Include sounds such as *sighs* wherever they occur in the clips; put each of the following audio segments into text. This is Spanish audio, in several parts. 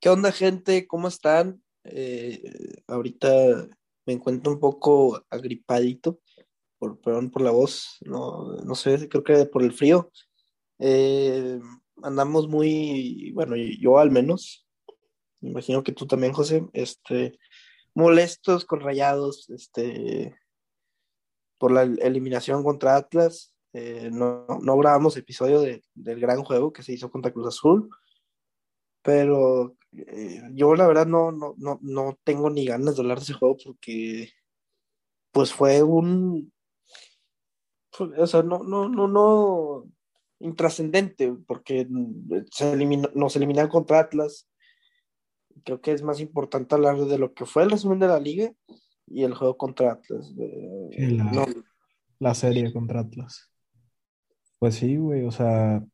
¿Qué onda, gente? ¿Cómo están? Eh, ahorita me encuentro un poco agripadito, por, perdón por la voz, no, no sé, creo que por el frío. Eh, andamos muy, bueno, yo al menos, me imagino que tú también, José, este, molestos con rayados, este, por la eliminación contra Atlas. Eh, no, no grabamos episodio de, del gran juego que se hizo contra Cruz Azul, pero eh, yo la verdad no, no, no, no tengo ni ganas de hablar de ese juego porque pues fue un o sea, no, no, no, no intrascendente, porque se eliminó, nos eliminaron contra Atlas. Creo que es más importante hablar de lo que fue el resumen de la liga y el juego contra Atlas. la, no. la serie contra Atlas. Pues sí, güey, o sea,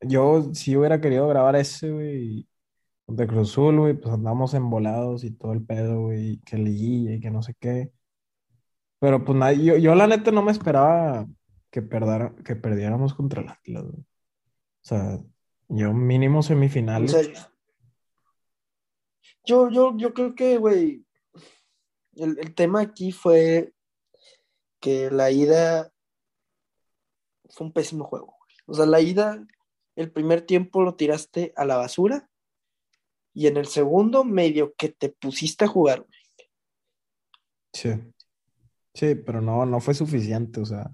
yo si hubiera querido grabar ese, güey, de Cruz Azul, güey, pues andamos embolados y todo el pedo, güey, que liguilla y que no sé qué. Pero pues nada, yo, yo la neta no me esperaba que, perdara, que perdiéramos contra el Atlas, güey. O sea, yo mínimo O semifinales. sea, yo, yo, yo creo que, güey, el, el tema aquí fue que la ida fue un pésimo juego. güey. O sea, la ida, el primer tiempo lo tiraste a la basura y en el segundo medio que te pusiste a jugar, güey. Sí. Sí, pero no, no fue suficiente, o sea,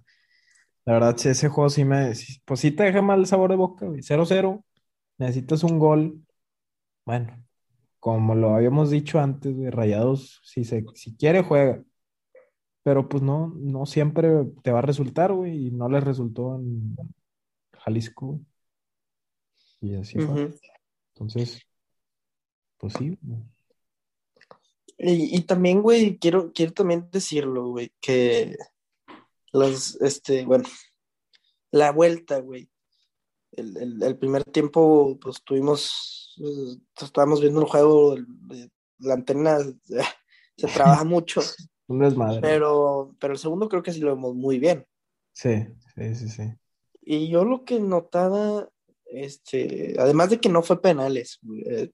la verdad, sí, ese juego sí me, pues sí te deja mal el sabor de boca, güey. 0-0, necesitas un gol. Bueno, como lo habíamos dicho antes, güey, Rayados, si se, si quiere, juega. Pero pues no, no siempre te va a resultar, güey, y no les resultó en Jalisco, güey. Y así fue. Entonces, pues sí. Y, y también, güey, quiero, quiero también decirlo, güey, que los, este, bueno, la vuelta, güey. El, el- el primer tiempo, pues tuvimos, eh, estábamos viendo el juego, el- la antena *laughs* se trabaja *laughs* mucho, un desmadre. pero, pero el segundo creo que sí lo vemos muy bien. Sí, sí, sí, sí. Y yo lo que notaba, este, además de que no fue penales, eh,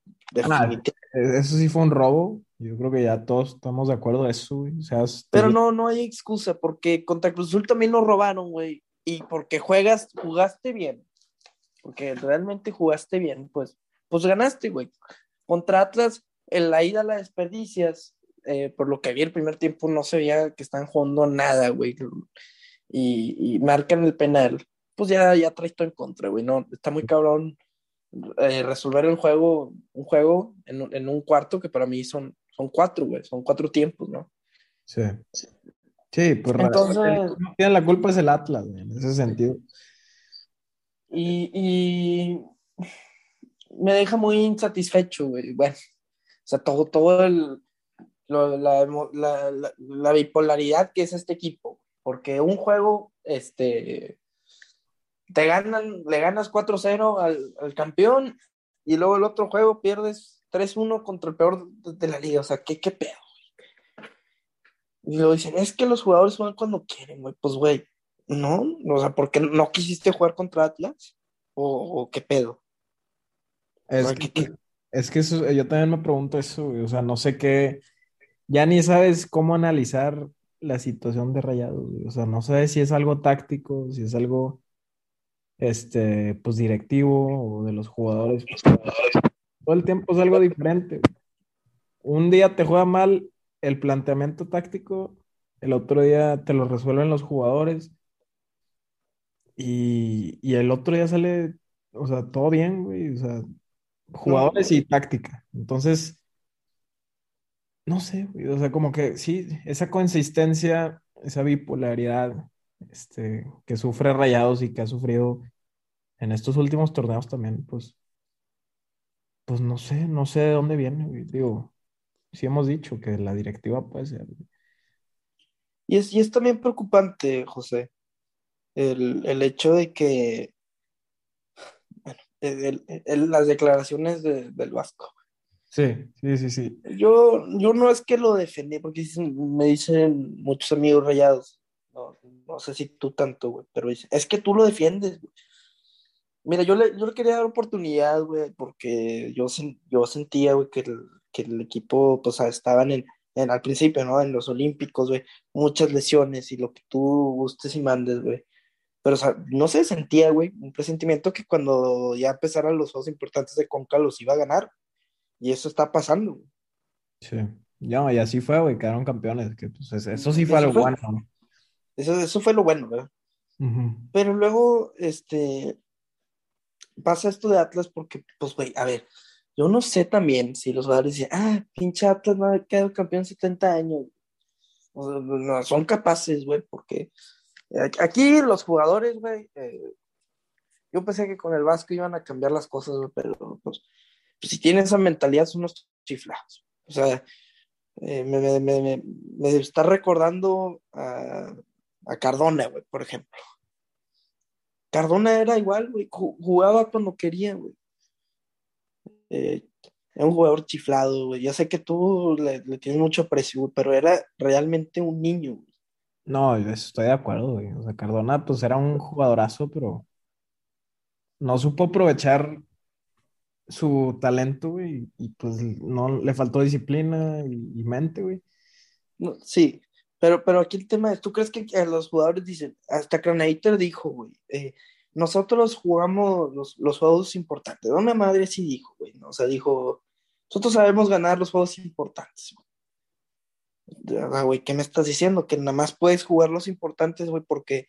Ah, eso sí fue un robo. Yo creo que ya todos estamos de acuerdo de eso, güey. O sea, pero no, no hay excusa, porque contra Cruz Azul también nos robaron, güey, y porque juegas, jugaste bien, porque realmente jugaste bien, pues, pues ganaste, güey. Contra Atlas, en la ida la desperdicias, eh, por lo que vi el primer tiempo no se veía que están jugando nada, güey, y, y marcan el penal, pues ya, ya traes todo en contra, güey, no, está muy cabrón eh, resolver el juego, un juego en, un- en un cuarto que para mí son, son cuatro, güey, son cuatro tiempos, ¿no? Sí. Sí, pues Entonces- el que no tiene la culpa es el Atlas, güey, en ese sentido. Y, y me deja muy insatisfecho, güey. Bueno, o sea, todo, todo el, lo- la, emo- la- la- la bipolaridad que es este equipo. Porque un juego, este, te ganan, le ganas 4-0 al, al campeón y luego el otro juego pierdes 3-1 contra el peor de, de la liga. O sea, ¿qué, qué pedo? Y lo dicen, es que los jugadores juegan cuando quieren, güey. Pues, güey, no, o sea, ¿por qué no quisiste jugar contra Atlas? ¿O, o qué pedo? Es que, ¿qué- es que eso, yo también me pregunto eso, güey, O sea, no sé qué, ya ni sabes cómo analizar la situación de Rayados, güey. O sea, no sabes si es algo táctico, si es algo, este, pues directivo o de los jugadores. Todo el tiempo es algo diferente. Un día te juega mal el planteamiento táctico, el otro día te lo resuelven los jugadores y, y el otro día sale, o sea, todo bien, güey. O sea, jugadores y táctica. Entonces, no sé, güey, o sea, como que sí, esa consistencia, esa bipolaridad, este, que sufre Rayados y que ha sufrido en estos últimos torneos también, pues, pues no sé, no sé de dónde viene, güey. Digo, sí hemos dicho que la directiva puede ser. güey. Y es, y es también preocupante, José, el, el hecho de que bueno, el- las declaraciones de- del Vasco. Sí, sí, sí, sí. Yo, yo no es que lo defendí, porque me dicen muchos amigos rayados, no, no sé si tú tanto, güey, pero dicen, es que tú lo defiendes, güey. Mira, yo le, yo le quería dar oportunidad, güey, porque yo, yo sentía, güey, que el, que el equipo, pues, estaba en, en, al principio, ¿no? En los Olímpicos, güey, muchas lesiones y lo que tú gustes y mandes, güey. Pero, o sea, no se sentía, güey, un presentimiento que cuando ya empezaran los juegos importantes de Conca los iba a ganar. Y eso está pasando, güey. Sí. No, y así fue, güey, quedaron campeones. Que, pues, eso sí fue lo bueno. Eso, eso fue lo bueno, ¿verdad? Pero luego, este, pasa esto de Atlas porque, pues, güey, a ver, yo no sé también si los jugadores dicen, ah, pinche Atlas no ha quedado campeón 70 años. no, son capaces, güey, porque aquí los jugadores, güey, eh, yo pensé que con el Vasco iban a cambiar las cosas, pero pues, pues, si tienen esa mentalidad son unos chiflados. O sea, eh, me, está recordando a, a Cardona, güey, por ejemplo. Cardona era igual, güey, jugaba cuando quería, güey. Eh, era un jugador chiflado, güey. Ya sé que tú le, tienes mucho aprecio, pero era realmente un niño, güey. No, estoy de acuerdo, güey. O sea, Cardona, pues era un jugadorazo, pero no supo aprovechar su talento, güey, y pues no le faltó disciplina y, mente, güey. sí, pero, pero aquí el tema es, ¿tú crees que los jugadores dicen, hasta Craniter dijo, güey, eh, nosotros jugamos los, los, juegos importantes. Una madre sí dijo, güey, ¿no? o sea, dijo, nosotros sabemos ganar los juegos importantes. Ah, güey, ¿qué me estás diciendo? Que nada más puedes jugar los importantes, güey, porque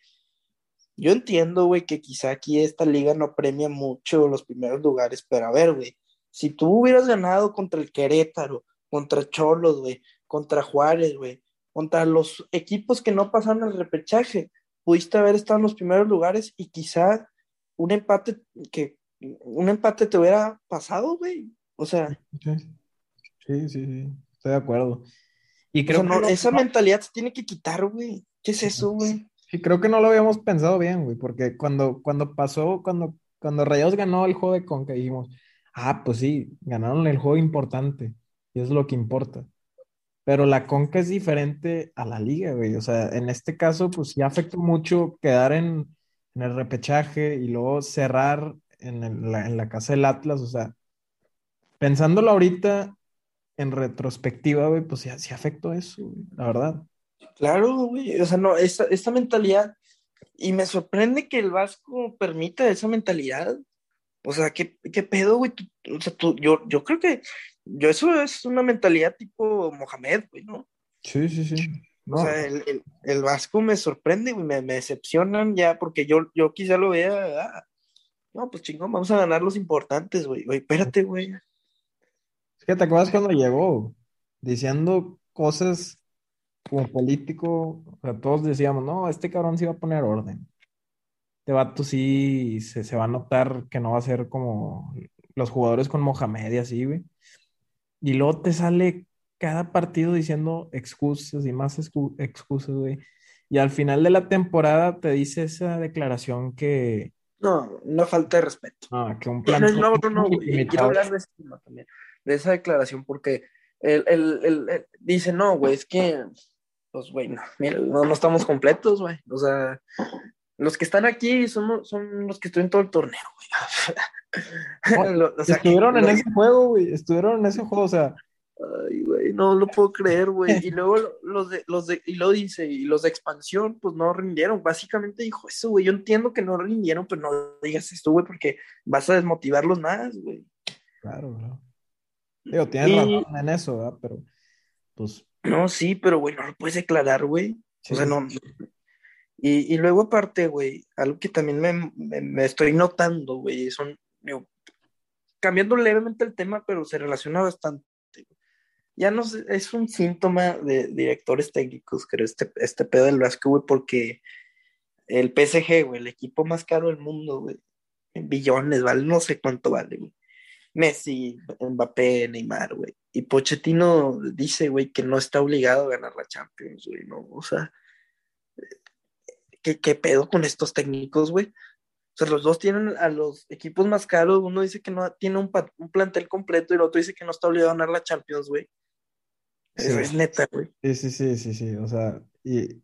yo entiendo, güey, que quizá aquí esta liga no premia mucho los primeros lugares, pero a ver, güey, si tú hubieras ganado contra el Querétaro, contra Cholos, güey, contra Juárez, güey, contra los equipos que no pasaron al repechaje, pudiste haber estado en los primeros lugares y quizá un empate que un empate te hubiera pasado, güey. O sea. Sí, sí, sí, estoy de acuerdo. Y creo que esa mentalidad se tiene que quitar, güey. ¿Qué es eso, güey? Sí, creo que no lo habíamos pensado bien, güey, porque cuando, cuando pasó, cuando, cuando Rayados ganó el juego de Conca, dijimos, ah, pues sí, ganaron el juego importante, y es lo que importa. Pero la Conca es diferente a la liga, güey. O sea, en este caso, pues ya afectó mucho quedar en, el repechaje y luego cerrar en, la, casa del Atlas. O sea, pensándolo ahorita en retrospectiva, güey, pues ya sí afectó eso, la verdad. Claro, güey. O sea, no, esta, esta mentalidad. Y me sorprende que el Vasco permita esa mentalidad. O sea, ¿qué, qué pedo, güey? o sea, tú, yo, yo creo que yo eso es una mentalidad tipo Mohamed, güey, ¿no? Sí, sí, sí. O sea, el, el, Vasco me sorprende, güey, me, me, decepcionan ya, porque yo, yo quizá lo vea, ah, no, pues chingón, vamos a ganar los importantes, güey, güey, espérate, güey. Es que te acuerdas cuando llegó diciendo cosas como político, o sea, todos decíamos, no, este cabrón sí va a poner orden. Este vato sí se, se va a notar que no va a ser como los jugadores con Mohamed y así, güey. Y luego te sale cada partido diciendo excusas y más excusas, güey. Y al final de la temporada te dice esa declaración que... No, una falta de respeto. Ah, que un plan... No, no, no, güey. Quiero hablar de, también, de esa declaración porque él, dice, no, güey, es que, pues, güey, no, mira, no, no estamos completos, güey. O sea, los que están aquí son, son los que estuvieron en todo el torneo, güey. *laughs* estuvieron en ese juego, güey. Estuvieron en ese juego, o sea. Ay, güey, no lo puedo creer, güey. Y luego los de, los de, y lo dice, y los de expansión, pues no rindieron. Básicamente dijo eso, güey. Yo entiendo que no rindieron, pero no digas esto, güey, porque vas a desmotivarlos más, güey. Claro, bro. Digo, tienes razón en eso, ¿verdad? Pero, pues. No, sí, pero, güey, no lo puedes declarar, güey. O sea, no. Y, y luego, aparte, güey, algo que también me, me estoy notando, güey, son cambiando levemente el tema, pero se relaciona bastante. Ya no sé, es un síntoma de directores técnicos, creo, este, este pedo del Vasco, güey, porque el PSG, güey, el equipo más caro del mundo, güey, en billones, vale, no sé cuánto vale, güey. Messi, Mbappé, Neymar, güey. Y Pochettino dice, güey, que no está obligado a ganar la Champions, güey, ¿no? O sea, ¿qué, qué pedo con estos técnicos, güey? O sea, los dos tienen a los equipos más caros. Uno dice que no tiene un, plantel completo y el otro dice que no está obligado a ganar la Champions, güey. Eso es neta, güey. Sí, sí, sí, sí, sí. O sea, y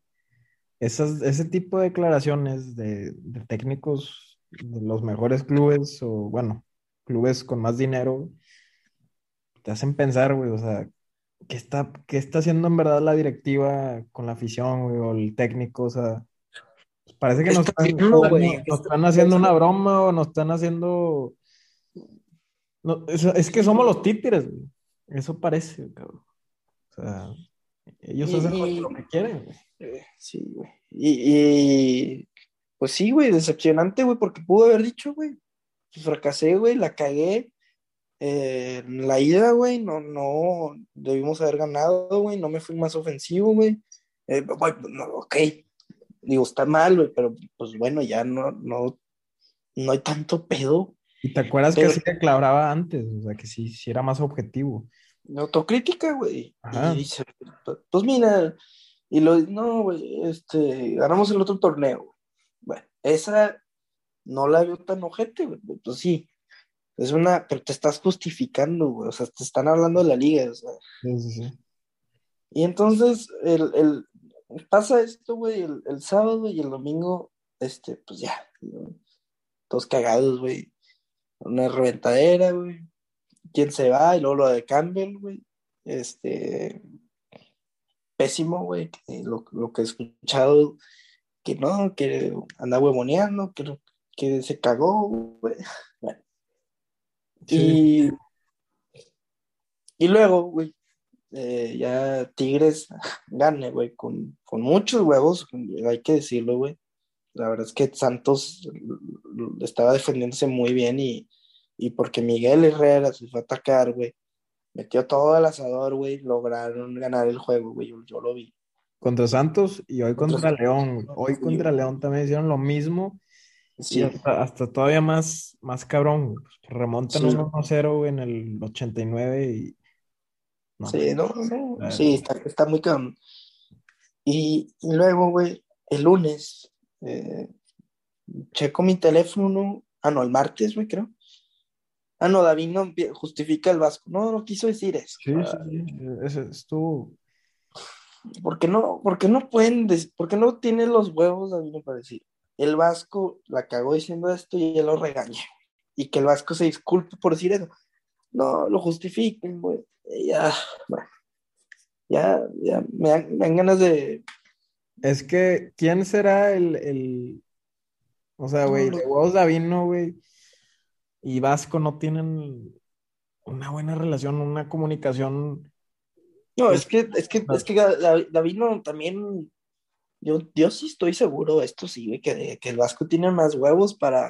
esas, ese tipo de declaraciones de, técnicos de los mejores clubes, o bueno, clubes con más dinero, te hacen pensar, güey, o sea, ¿qué está, qué está haciendo en verdad la directiva con la afición, güey, o el técnico? O sea, parece que nos Está están, haciendo, nos están haciendo una broma o nos están haciendo... no, es, es que somos los títeres, güey. Eso parece, cabrón. O sea, ellos Y- hacen y- lo que quieren, güey. Eh, Sí, güey. Y, y, pues sí, güey, decepcionante, güey, porque pudo haber dicho, güey, pues fracasé, güey, la cagué. Eh, la ida, güey, no, no, debimos haber ganado, güey, no me fui más ofensivo, güey. Eh, no, ok, digo, está mal, güey, pero pues bueno, ya no, no, no hay tanto pedo. Y te acuerdas Pero- que sí declaraba antes, o sea, que sí, sí era más objetivo. autocrítica, güey. Ajá. Y dice, pues mira, y lo, no, güey, este, ganamos el otro torneo. Bueno, esa no la veo tan ojete, güey. Pues sí, es una, pero te estás justificando, güey. O sea, te están hablando de la liga, o sea. Sí, sí, sí. Y entonces, el, el, pasa esto, güey, el, el sábado y el domingo, este, pues ya, ¿no? todos cagados, güey. Una reventadera, güey. ¿Quién se va? Y luego lo de Campbell, güey. Este, pésimo, güey. Lo, lo que he escuchado, que no, que anda huevoneando, que, que se cagó, güey. *laughs* Bueno. Sí. Y, y luego, güey, eh, ya Tigres *laughs* gane, güey, con, con muchos huevos, hay que decirlo, güey. La verdad es que Santos estaba defendiéndose muy bien y, y porque Miguel Herrera se fue a atacar, güey. Metió todo el asador, güey. Lograron ganar el juego, güey. Yo, yo lo vi. Contra Santos y hoy contra Contra- León. Hoy Sí, contra. León también hicieron lo mismo y Sí, hasta, hasta todavía más, más cabrón. remontan Sí. un 1-0 güey, en el 89 y... No, sí, no, no, Claro. sí, está, está muy cabrón. Y, y luego, güey, el lunes, eh, checo mi teléfono. Ah, no, el martes, güey, creo. Ah, no, David no justifica el Vasco. No, no quiso decir eso. Sí, sí, sí. Ese estuvo... ¿Por qué no, por qué no pueden, dec- por qué no tiene los huevos, David, para decir? El Vasco la cagó diciendo esto y él lo regaña. Y que el Vasco se disculpe por decir eso. No, lo justifiquen, güey. Ya, bueno. Ya, ya, me dan, me dan ganas de. Es que, ¿quién será el, el... O sea, güey, No, de no. huevos Davino, güey, y Vasco no tienen una buena relación, una comunicación... No, es que, es que, es que David, David no, también. Yo, yo sí estoy seguro, esto sí, güey, que, que el Vasco tiene más huevos para,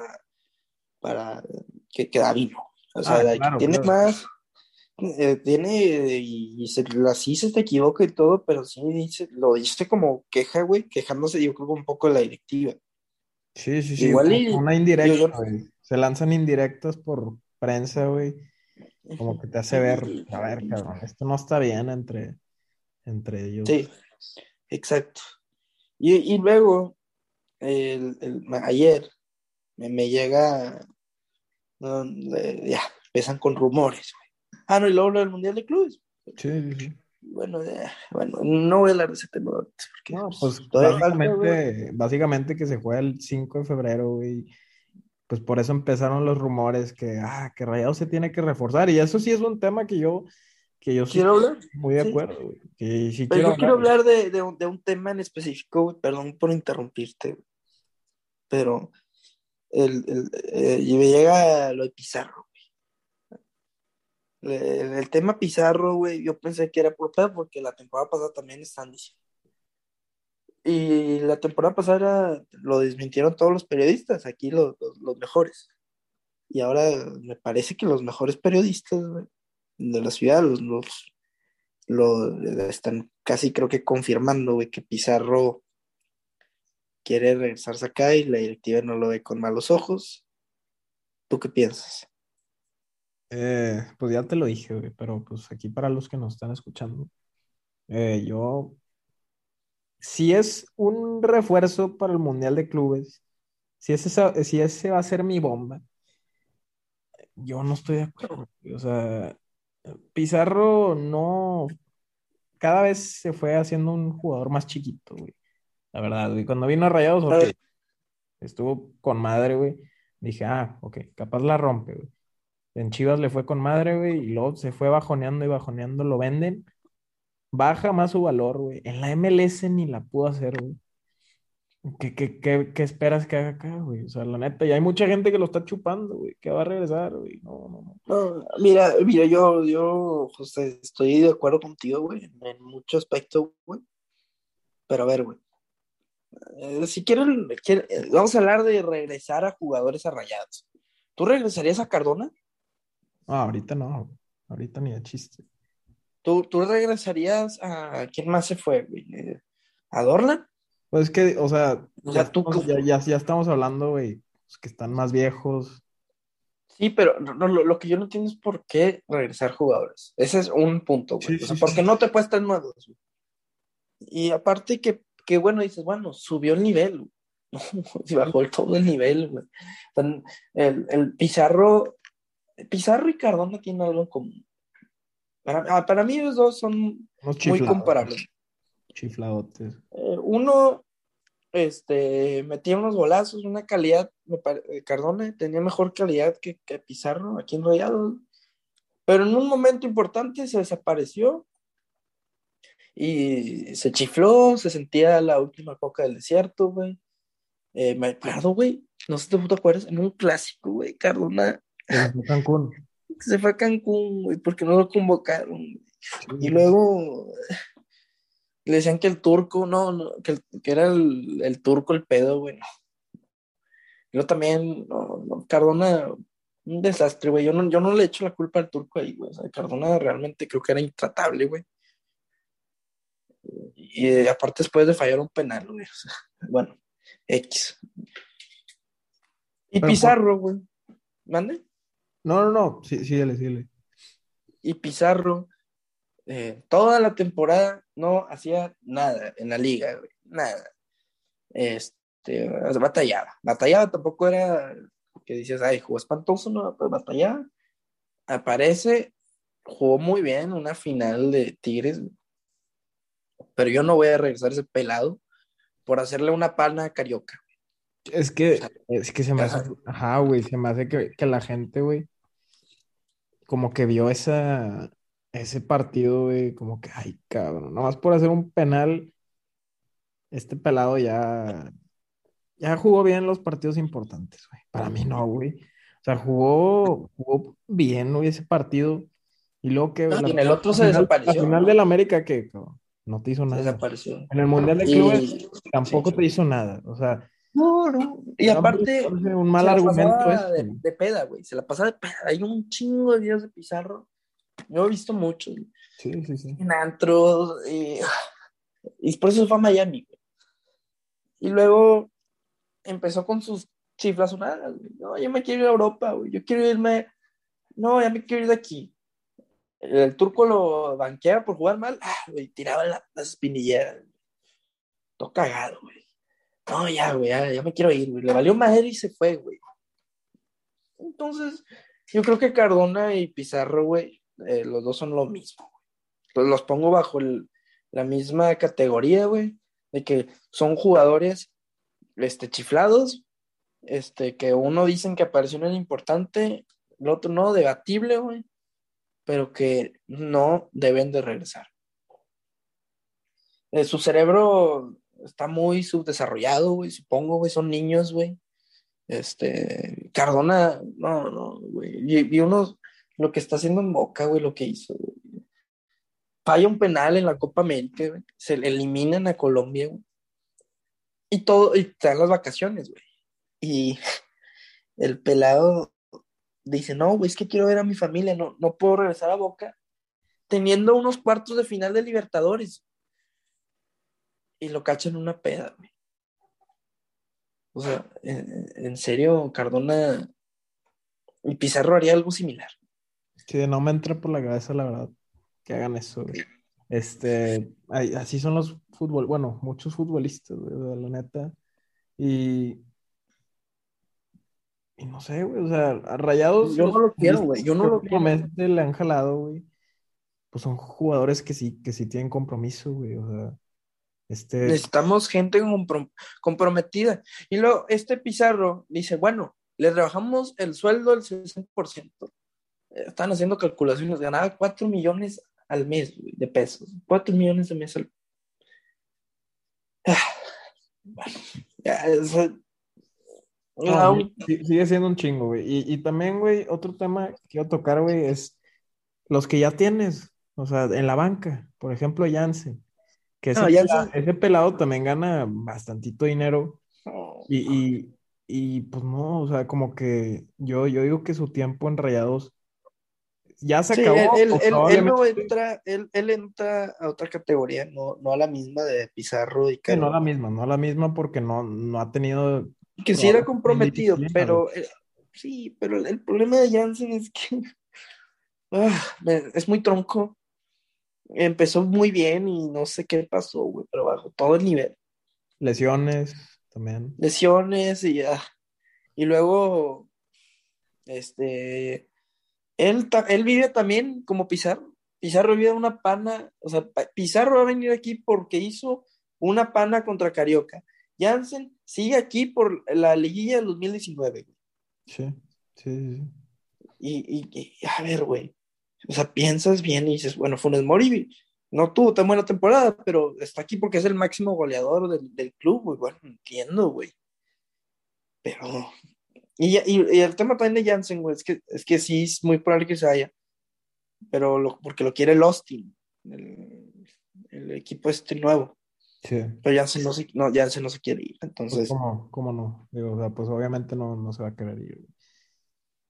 para que, que Davino. O sea, Ah, claro, tiene claro. más, eh, tiene, y, y se, así se te equivoca y todo, pero sí dice, lo dice como queja, güey, quejándose yo creo un poco de la directiva. Sí, sí, sí, Igual una- y- una indirecta, yo- güey. Se lanzan indirectas por prensa, güey, como que te hace ver, a ver, cabrón, esto no está bien entre, entre ellos. Sí, exacto. Y, y luego, el, el- ayer, me, me llega, ya, empiezan con rumores, güey. Ah, no, y luego lo del Mundial de Clubes. Sí, sí, sí. Bueno, bueno, no voy a hablar de ese tema porque No, pues falta, güey. básicamente, básicamente que se juega el 5 de febrero, güey. Pues por eso empezaron los rumores que, ah, que Rayados se tiene que reforzar. Y eso sí es un tema que yo, que yo sí ¿Quiero hablar? muy de Sí. acuerdo, güey. Que sí Pero quiero yo quiero hablar. de, de un, de un tema en específico, güey, perdón por interrumpirte, pero el, el, eh, y me llega lo de Pizarro. El, tema Pizarro, güey, yo pensé que era por pedo porque la temporada pasada también están diciendo. Y la temporada pasada lo desmintieron todos los periodistas, aquí los, los, los mejores. Y ahora me parece que los mejores periodistas de la ciudad los, los, lo están casi creo que confirmando, güey, que Pizarro quiere regresarse acá y la directiva no lo ve con malos ojos. ¿Tú qué piensas? Eh, pues ya te lo dije, güey, pero pues aquí para los que nos están escuchando, eh, yo, si es un refuerzo para el Mundial de Clubes, si ese, si ese va a ser mi bomba, yo no estoy de acuerdo. O sea, Pizarro no, cada vez se fue haciendo un jugador más chiquito, güey. La verdad, güey. Cuando vino a Rayados, estuvo con madre, güey. Dije, ah, ok, capaz la rompe, güey. En Chivas le fue con madre, güey, y luego se fue bajoneando y bajoneando, lo venden. Baja más su valor, güey. En la MLS ni la pudo hacer, güey. ¿Qué, qué, qué, qué esperas que haga acá, güey? O sea, la neta, y hay mucha gente que lo está chupando, güey, que va a regresar, güey. No, no, no. No, mira, mira, yo, yo, José, estoy de acuerdo contigo, güey, en muchos aspectos, güey. Pero a ver, güey. Eh, si quieren, quieren- eh, vamos a hablar de regresar a jugadores arrayados. ¿Tú regresarías a Cardona? No, ahorita no. Ahorita ni de chiste. ¿Tú, tú regresarías a quién más se fue, güey? Eh, ¿A Dorlan? Pues es que, o sea, O ya, tú- estamos, ya, ya- ya estamos hablando, güey, pues, que están más viejos. Sí, pero no, no, lo, lo que yo no entiendo es por qué regresar jugadores. Ese es un punto, güey. Sí, o sea, sí, porque sí. no te puestas nuevos. güey. Y aparte que, que, bueno, dices, bueno, subió el nivel. *laughs* No, bajó el- todo el nivel, güey. El, el Pizarro, Pizarro y Cardona tienen algo en común. Para, ah, para mí los dos son muy comparables. Chifladotes. Eh, uno este, metía unos golazos, una calidad, me pare- eh, Cardona tenía mejor calidad que, que Pizarro aquí en Rayados, pero en un momento importante se desapareció y se chifló, se sentía la última coca del desierto, güey. Eh, me acuerdo, güey, no sé si te acuerdas, en un clásico, güey, Cardona En Cancún. *laughs* se fue a Cancún, güey, porque no lo convocaron. Y luego le decían que el turco, no, no, que, el- que era el, el turco el pedo, güey. Yo también, no, no, Cardona, un desastre, güey. Yo no, yo no le echo la culpa al turco ahí, güey. O sea, Cardona realmente creo que era intratable, güey. Y aparte después de fallar un penal, güey. o sea, *laughs* bueno, X. Y Pero, Pizarro, güey. ¿Mande? No, no, no. Sí, síguele, síguele. y Pizarro eh, toda la temporada no hacía nada en la liga, güey, nada. Este, batallaba, batallaba, tampoco era que dices, ay, jugó espantoso, no, pues batallaba. Aparece, jugó muy bien una final de Tigres, pero yo no voy a regresar ese pelado por hacerle una palma a Carioca. Es que, es que se me hace, Ajá. güey, se me hace que, que la gente, güey, como que vio esa, ese partido, güey, como que, ay, cabrón, nomás por hacer un penal, este pelado ya, ya jugó bien los partidos importantes, güey. Para mí no, güey. O sea, jugó, jugó bien, güey, ese partido. Y luego que No, la, y en el otro se final, desapareció, la final ¿no? del América, que cabrón, no te hizo nada. desapareció. En el Mundial de Y- Clubes tampoco sí. te hizo nada. O sea, No, no. Y aparte, un mal se la argumento de, peda, güey. Se la pasaba de peda. Hay un chingo de videos de Pizarro. Yo he visto muchos. Sí, sí, sí. En antros. Y, y por eso fue a Miami, güey. Y luego empezó con sus chiflazonadas, güey. No, yo me quiero ir a Europa, güey. Yo quiero irme. No, ya me quiero ir de aquí. El turco lo banquea por jugar mal. Ah, güey, tiraba la- las espinilleras. Cagado, güey. No, ya, güey, ya, me quiero ir, güey. Le valió madre y se fue, güey. Entonces, yo creo que Cardona y Pizarro, güey, eh, los dos son lo mismo. Los, pongo bajo la misma categoría, güey, de que son jugadores este, chiflados, este, que uno dicen que apareció en el importante, el otro no, debatible, güey, pero que no deben de regresar. Eh, su cerebro está muy subdesarrollado, güey, supongo, güey, son niños, güey. Este, Cardona, no, no, güey. Y, uno, lo que está haciendo en Boca, güey, lo que hizo. Falla un penal en la Copa América, güey. Se eliminan a Colombia, güey. Y todo, y están las vacaciones, güey. Y *laughs* el pelado dice, no, güey, es que quiero ver a mi familia, no, no puedo regresar a Boca teniendo unos cuartos de final de Libertadores. Y lo cachan una peda, güey. O sea, en, serio, Cardona y Pizarro haría algo similar. Sí, no me entra por la cabeza, la verdad, que hagan eso, güey. Este, así son los fútbol, bueno, muchos futbolistas, güey, la neta. Y, y no sé, güey, o sea, a Rayados. Yo no lo quiero, güey, yo no lo quiero. le han jalado, güey. Pues son jugadores que sí, que sí tienen compromiso, güey. O sea, este. Necesitamos gente comprom- comprometida. Y luego este Pizarro dice, bueno, le rebajamos el sueldo al 60%. Están haciendo calculaciones, ganaba 4 millones al mes de pesos. 4 millones de mes al bueno, ya, sigue siendo un chingo, güey. Y, y, también, güey, otro tema que quiero tocar, güey, es los que ya tienes, o sea, en la banca. Por ejemplo, Jansen. Que ese, pelado, ese pelado también gana bastantito dinero. Y, y, pues no, o sea, como que yo, yo digo que su tiempo en Rayados ya se acabó. Él, él, no entra, él, entra a otra categoría, no, no a la misma de Pizarro y que no a la misma, no a la misma porque no, no ha tenido. Que sí era comprometido, pero eh, sí, pero el, problema de Jansen es que *laughs* ah, es muy tronco. Empezó muy bien y no sé qué pasó, güey, pero bajo todo el nivel. Lesiones también. Lesiones y ya. y luego, este, él, él vive también como Pizarro. Pizarro vive una pana, o sea, Pizarro va a venir aquí porque hizo una pana contra Carioca. Jansen sigue aquí por la liguilla del 2019. Sí, sí, sí. Y, y, a ver, güey. O sea, piensas bien y dices, bueno, Funes Mori no tuvo tan buena temporada, pero está aquí porque es el máximo goleador del, del club, güey. Bueno, entiendo, güey. Pero y, el tema también de Jansen, güey, es que, es que sí es muy probable que se vaya, pero porque lo quiere el Austin, el, equipo este nuevo. Sí. Pero Jansen no, se, no, Jansen no se quiere ir, entonces... ¿Cómo, cómo no? Digo, o sea, pues obviamente no, no se va a querer ir.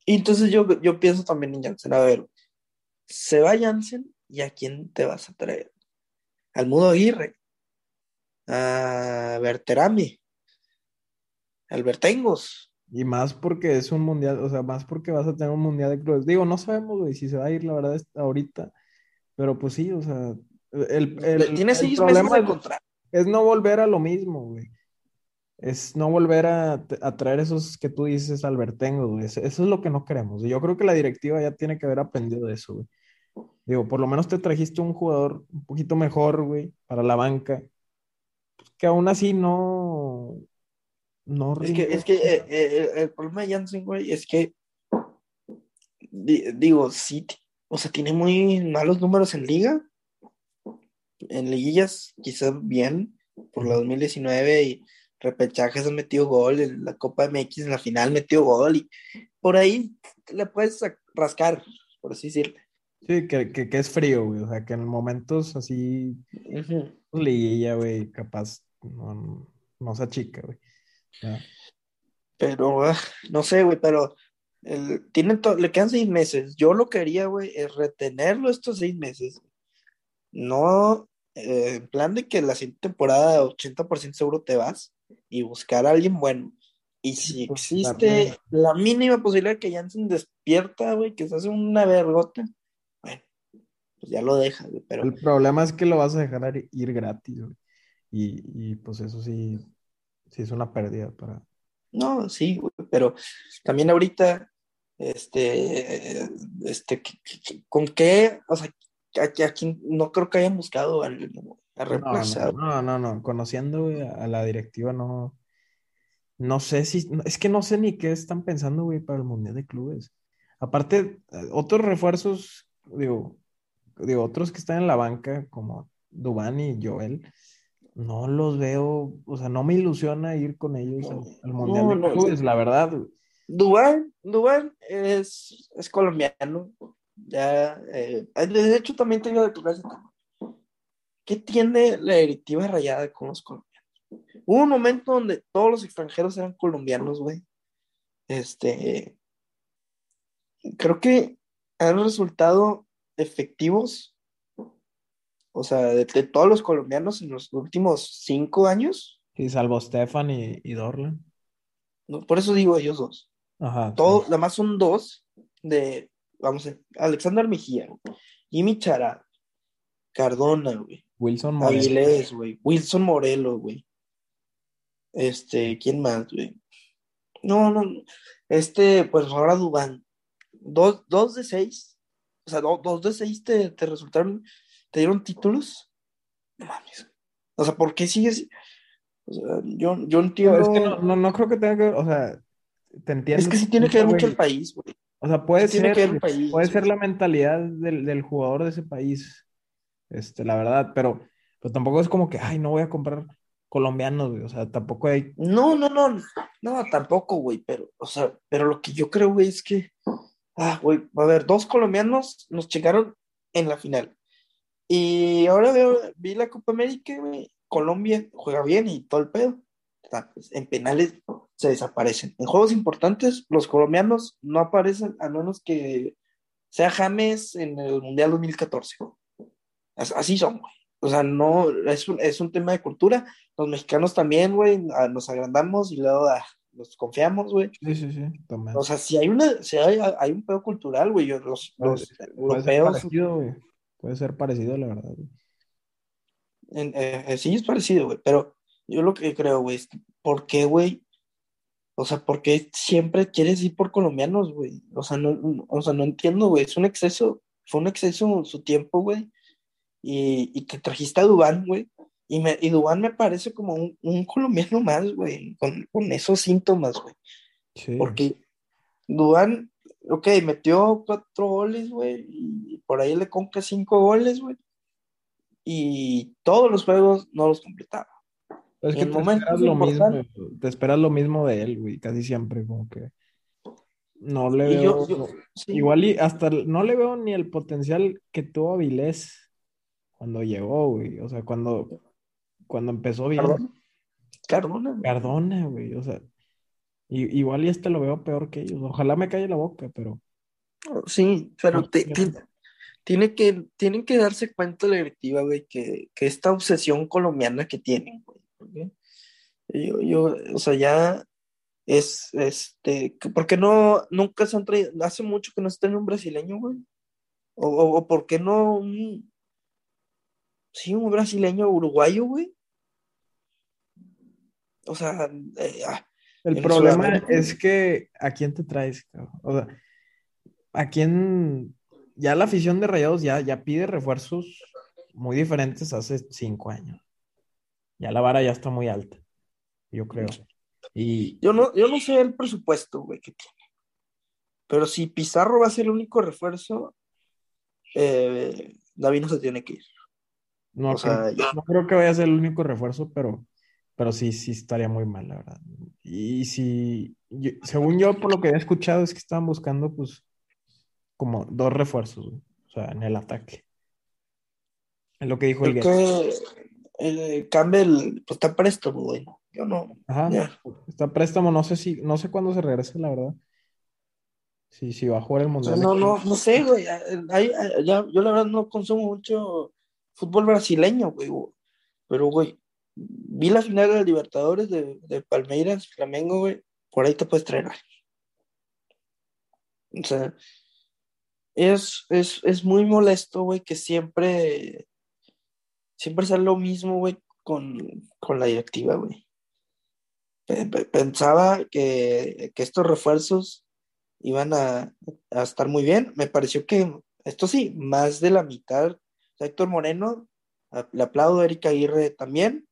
Y entonces yo, yo pienso también en Jansen, a ver, se va Jansen y a quién te vas a traer? Al Mudo Aguirre, a Berterami, al Bertengos, y más porque es un mundial, o sea, más porque vas a tener un mundial de clubes. Digo, no sabemos, güey, si se va a ir, la verdad, ahorita. Pero pues sí, o sea, el, el, Tiene seis meses de contrato. Es no volver a lo mismo, güey. Es no volver a, traer esos que tú dices Albertengo, güey. Eso, es lo que no queremos. Yo creo que la directiva ya tiene que haber aprendido de eso, güey. Digo, por lo menos te trajiste un jugador un poquito mejor, güey, para la banca. Pues que aún así no, no Es que, es que eh, eh, el problema de Janssen, güey, es que, digo, sí, o sea, tiene muy malos números en liga. En liguillas, quizás bien, por la 2019 y repechajes ha metido gol, en la Copa MX en la final metió gol y por ahí le puedes rascar, por así decirlo. Sí, que, que, es frío, güey, o sea, que en momentos así, liguilla, güey, capaz no, no se achica, güey. Pero, ah, no sé, güey, pero el, tiene le quedan seis meses. Yo lo que haría, güey, es retenerlo estos seis meses. No, eh, en plan de que la siguiente temporada 80% seguro te vas y buscar a alguien bueno. Y si existe la mínima posibilidad que Jansen despierta, güey, que se hace una vergota, bueno, pues ya lo dejas, pero... El problema es que lo vas a dejar ir gratis, güey. Y, y pues eso sí, sí es una pérdida para. No, sí, pero también ahorita, este, este, ¿con qué? O sea, aquí, no creo que hayan buscado al, a reemplazar. No, no, no, conociendo a, la directiva, no, no sé si, es que no sé ni qué están pensando, güey, para el Mundial de Clubes. Aparte, otros refuerzos, digo, digo, otros que están en la banca, como Dubán y Joel, no los veo, o sea, no me ilusiona ir con ellos al, Mundial de Clubes, la verdad. Dubán, Dubán es, es colombiano. Ya, eh, de hecho, también tengo tocar ¿Qué tiene la directiva rayada con los colombianos? Hubo un momento donde todos los extranjeros eran colombianos, güey. Este. Creo que han resultado efectivos o sea, de, todos los colombianos en los últimos cinco años. Sí, salvo Stefan y, Dorlan. No, por eso digo ellos dos. Ajá. Todo, Nada más son dos de, vamos a Alexander Mejía, Jimmy Chara, Cardona, güey. Wilson Morelos. güey. Wilson Morelos, güey. Este, ¿quién más, güey? No, no, este, pues ahora Dubán. Dos, dos de seis. O sea, dos de seis te, te resultaron te dieron títulos. No mames. O sea, ¿por qué sigues? O sea, yo, yo entiendo. No, es que no, no, creo que tenga que ver, o sea, te entiendo. Es que sí tiene que ver mucho el país, güey. O sea, puede ser, puede ser la mentalidad del, del, jugador de ese país, este, la verdad, pero, pero tampoco es como que, ay, no voy a comprar colombianos, güey. O sea, tampoco hay. No, no, no, no, tampoco, güey, pero, o sea, pero lo que yo creo, güey, es que, ah, güey, a ver, dos colombianos nos llegaron en la final. Y ahora veo, vi la Copa América, güey, Colombia juega bien y todo el pedo. Pues, en penales se desaparecen. En juegos importantes, los colombianos no aparecen a menos que sea James en el Mundial 2014. Así son, güey. O sea, no, es un, es un tema de cultura. Los mexicanos también, güey, nos agrandamos y luego ah, nos confiamos, güey. Sí, sí, sí. O sea, si hay una, si hay, hay un pedo cultural, güey, los, los europeos. Puede ser parecido, la verdad. Eh, sí, es parecido, güey, pero yo lo que creo, güey, es ¿por qué, güey? O sea, ¿por qué siempre quieres ir por colombianos, güey? O sea, no, o sea, no entiendo, güey, es un exceso, fue un exceso su tiempo, güey, y, y te trajiste a Dubán, güey, y, me, y Dubán me parece como un, un colombiano más, güey, con, con, esos síntomas, güey. Sí. Porque Dubán ok, metió cuatro goles, güey, y por ahí le compra cinco goles, güey. Y todos los juegos no los completaba. Es que te esperas, lo mismo, te esperas lo mismo de él, güey, casi siempre, como que no le veo. Igual y hasta no le veo ni el potencial que tuvo Avilés cuando llegó, güey. O sea, cuando, cuando empezó bien. Cardona. Cardona, güey. O sea, y, igual y este lo veo peor que ellos. Ojalá me calle la boca, pero. Sí, pero tiene que, tienen que darse cuenta la directiva, güey, que, esta obsesión colombiana que tienen, güey. Yo, yo, o sea, ya es, este, ¿por qué no, nunca se han traído, hace mucho que no está en un brasileño, güey? O, o, por qué no un, sí, un brasileño uruguayo, güey? O sea, eh, ah, el problema es que ¿a quién te traes? O sea, ¿a quién? Ya la afición de Rayados ya, ya pide refuerzos muy diferentes hace cinco años. Ya la vara ya está muy alta, yo creo. Y... Yo no, yo no sé el presupuesto, güey, que tiene. Pero si Pizarro va a ser el único refuerzo, eh, David no se tiene que ir. No, no creo que vaya a ser el único refuerzo, pero pero sí, sí estaría muy mal, la verdad. Y si, según yo, por lo que he escuchado, es que estaban buscando, pues, como dos refuerzos, o sea, en el ataque. Es lo que dijo el que el Campbell pues, está préstamo, güey. Yo no. Ajá. Está préstamo, no sé si, no sé cuándo se regrese, la verdad. Sí, sí, va a jugar el mundial. no, no, no sé, güey. yo la verdad no consumo mucho fútbol brasileño, güey. Pero, güey, vi la final de Libertadores de, Palmeiras, Flamengo, güey, por ahí te puedes traer. O sea, es, es, muy molesto, güey, que siempre, siempre sea lo mismo, güey, con, la directiva, güey. Pensaba que, estos refuerzos iban a, estar muy bien. Me pareció que, esto sí, más de la mitad. Héctor Moreno, le aplaudo, Erika Aguirre también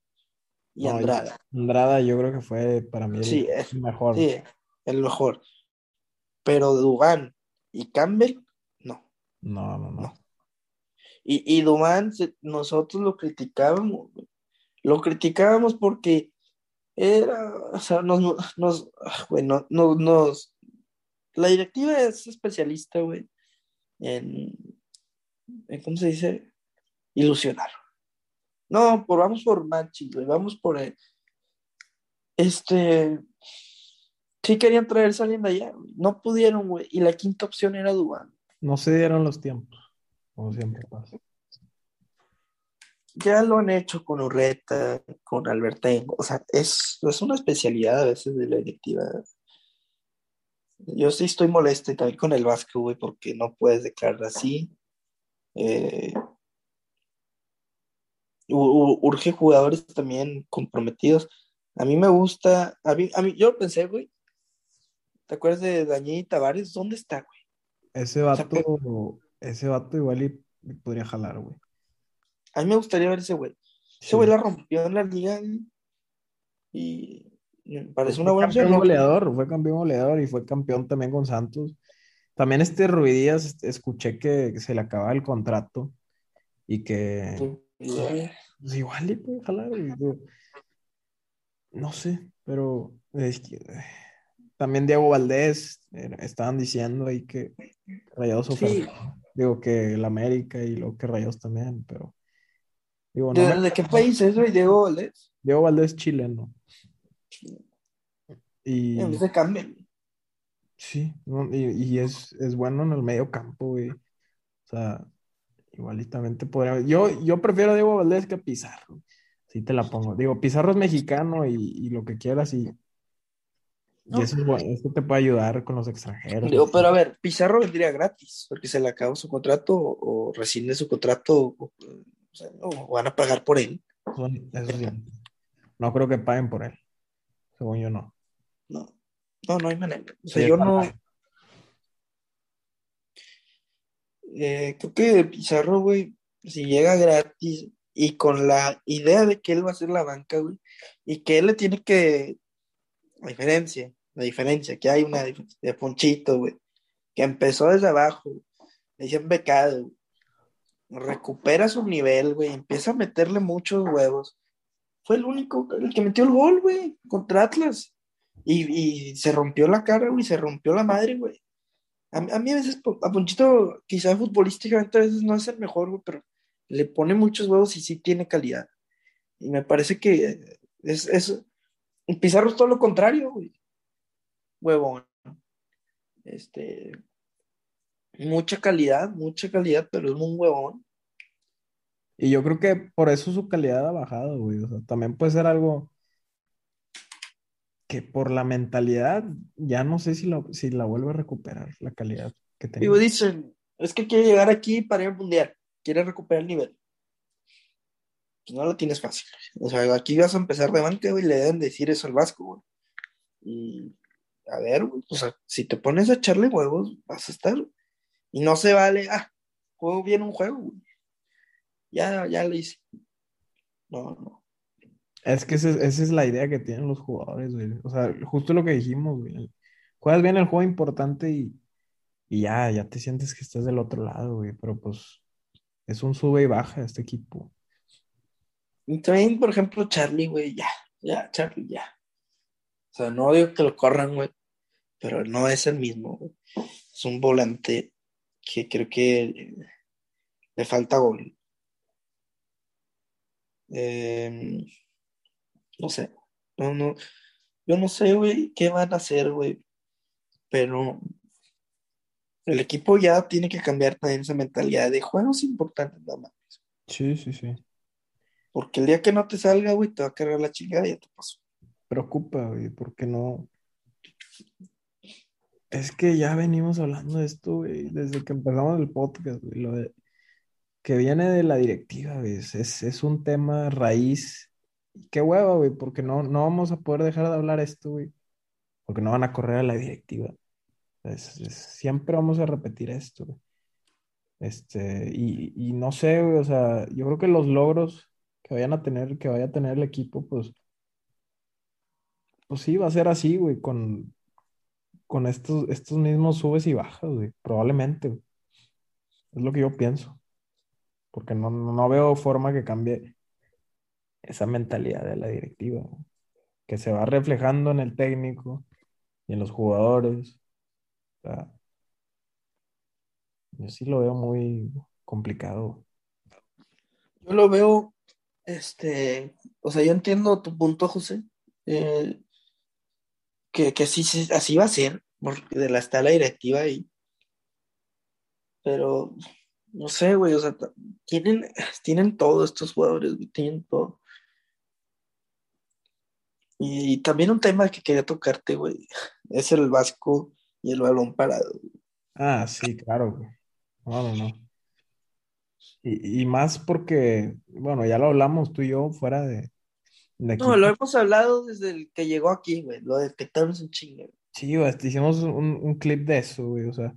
y Andrada. Andrada yo creo que fue para mí el, mejor. Sí, el mejor. Pero Dubán y Campbell, no. No, no, no. Y, y Dubán, nosotros lo criticábamos. Lo criticábamos porque era, o sea, nos, nos, bueno, nos, nos, la directiva es especialista, güey, en, ¿cómo se dice? Ilusionar. No, por, vamos por Machi, güey, vamos por eh, este. Sí querían traer saliendo allá, no pudieron, güey. Y la quinta opción era Dubán. No se dieron los tiempos, como siempre pasa. Ya lo han hecho con Urreta, con Albertengo. O sea, es, es una especialidad a veces de la directiva. Yo sí estoy molesto y también con el Vasco, güey, porque no puedes declarar así. Eh, urge jugadores también comprometidos. A mí me gusta, a mí, a mí yo pensé, güey, ¿te acuerdas de Dañí Tavares? ¿Dónde está, güey? Ese vato, ese vato igual y podría jalar, güey. A mí me gustaría ver ese güey. Ese güey la rompió en la liga y, parece fue una buena campeón opción. goleador, fue campeón goleador y fue campeón también con Santos. También este Ruidías, escuché que se le acababa el contrato y que pues igual y puede jalar. no sé, pero es que, también Diego Valdés estaban diciendo ahí que Rayados sí. Digo que el América y lo que Rayados también, pero. Digo, no ¿De, qué país es, Diego Valdés? Diego Valdés chileno. Y. Se cambia. Sí, y, es, es, bueno en el medio campo, güey. O sea, igualitamente podría. Yo, yo prefiero a Diego Valdés que a Pizarro. Sí te la pongo. Digo, Pizarro es mexicano y, y lo que quieras y y eso, eso, te puede ayudar con los extranjeros. pero a ver, Pizarro vendría gratis, porque se le acabó su contrato o, rescinde su contrato o, van a pagar por él. No creo que paguen por él. Según yo, no. No, no, no hay manera. O sea, yo no. Eh, creo que Pizarro, güey, si llega gratis y con la idea de que él va a ser la banca, güey, y que él le tiene que. La diferencia, la diferencia, que hay una de Ponchito, güey, que empezó desde abajo, le dicen becado, recupera su nivel, güey, empieza a meterle muchos huevos. Fue el único, el que metió el gol, güey, contra Atlas. Y, se rompió la cara, güey, se rompió la madre, güey. A, mí a veces, a Ponchito, quizá futbolísticamente a veces no es el mejor, güey, pero le pone muchos huevos y sí tiene calidad. Y me parece que es, es Pizarro es todo lo contrario, güey huevón. Este, mucha calidad, mucha calidad, pero es un huevón. Y yo creo que por eso su calidad ha bajado, güey. O sea, también puede ser algo que por la mentalidad ya no sé si, lo, si la vuelve a recuperar, la calidad que tenía. Digo, dicen, es que quiere llegar aquí para ir al mundial, quiere recuperar el nivel. Pues no lo tienes fácil. O sea, aquí vas a empezar de banca, güey, le deben decir eso al Vasco, güey. Y a ver, o sea, si te pones a echarle huevos, vas a estar. Y no se vale, ah, juego bien un juego, güey. Ya, ya le hice. No, no. Es que esa, es la idea que tienen los jugadores, güey. O sea, justo lo que dijimos, güey. Juegas bien el juego importante y, y ya, ya te sientes que estás del otro lado, güey. Pero pues es un sube y baja este equipo. También, por ejemplo, Charlie, güey, ya, ya, Charlie, ya. O sea, no digo que lo corran, güey, pero no es el mismo, güey. Es un volante que creo que le falta gol. Em, no sé, no, no, yo no sé, güey, qué van a hacer, güey, pero el equipo ya tiene que cambiar también esa mentalidad de juegos importantes, nada más. Sí, sí, sí. Porque el día que no te salga, güey, te va a cargar la chingada y ya te pasó preocupa, güey, porque no. Es que ya venimos hablando de esto, güey, desde que empezamos el podcast, güey, lo de que viene de la directiva, güey, es, un tema raíz. Qué hueva, güey, porque no, no vamos a poder dejar de hablar esto, güey, porque no van a correr a la directiva. siempre vamos a repetir esto, güey. Este, y, y no sé, güey, o sea, yo creo que los logros que vayan a tener, que vaya a tener el equipo, pues pues sí, va a ser así, güey, con, con estos, estos mismos subes y bajas, güey, probablemente. Es lo que yo pienso. Porque no, no veo forma que cambie esa mentalidad de la directiva, que se va reflejando en el técnico y en los jugadores. O sea, yo sí lo veo muy complicado. Yo lo veo, este, o sea, yo entiendo tu punto, José. Eh, que, que así, así va a ser, porque de la está la directiva ahí. Pero, no sé, güey, o sea, tienen, *sighs* tienen todo estos jugadores, güey, tienen todo. Y, también un tema que quería tocarte, güey, *laughs* es el vasco y el balón parado. Ah, sí, claro, güey. No, no. Y, y, más porque, bueno, ya lo hablamos tú y yo fuera de, no, lo hemos hablado desde el que llegó aquí, güey. Lo detectamos un chingo. Sí, güey, hicimos un, clip de eso, güey. O sea,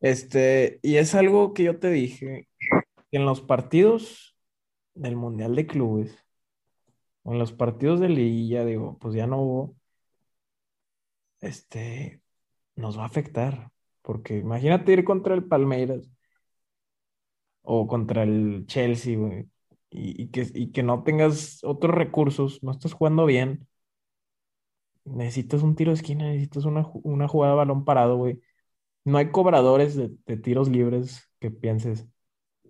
este, y es algo que yo te dije, que en los partidos del Mundial de Clubes, o en los partidos de Liguilla, digo, pues ya no hubo, este, nos va a afectar. Porque imagínate ir contra el Palmeiras o contra el Chelsea, güey, y, que, y que no tengas otros recursos, no estás jugando bien. Necesitas un tiro de esquina, necesitas una, una jugada de balón parado, güey. No hay cobradores de, de tiros libres que pienses,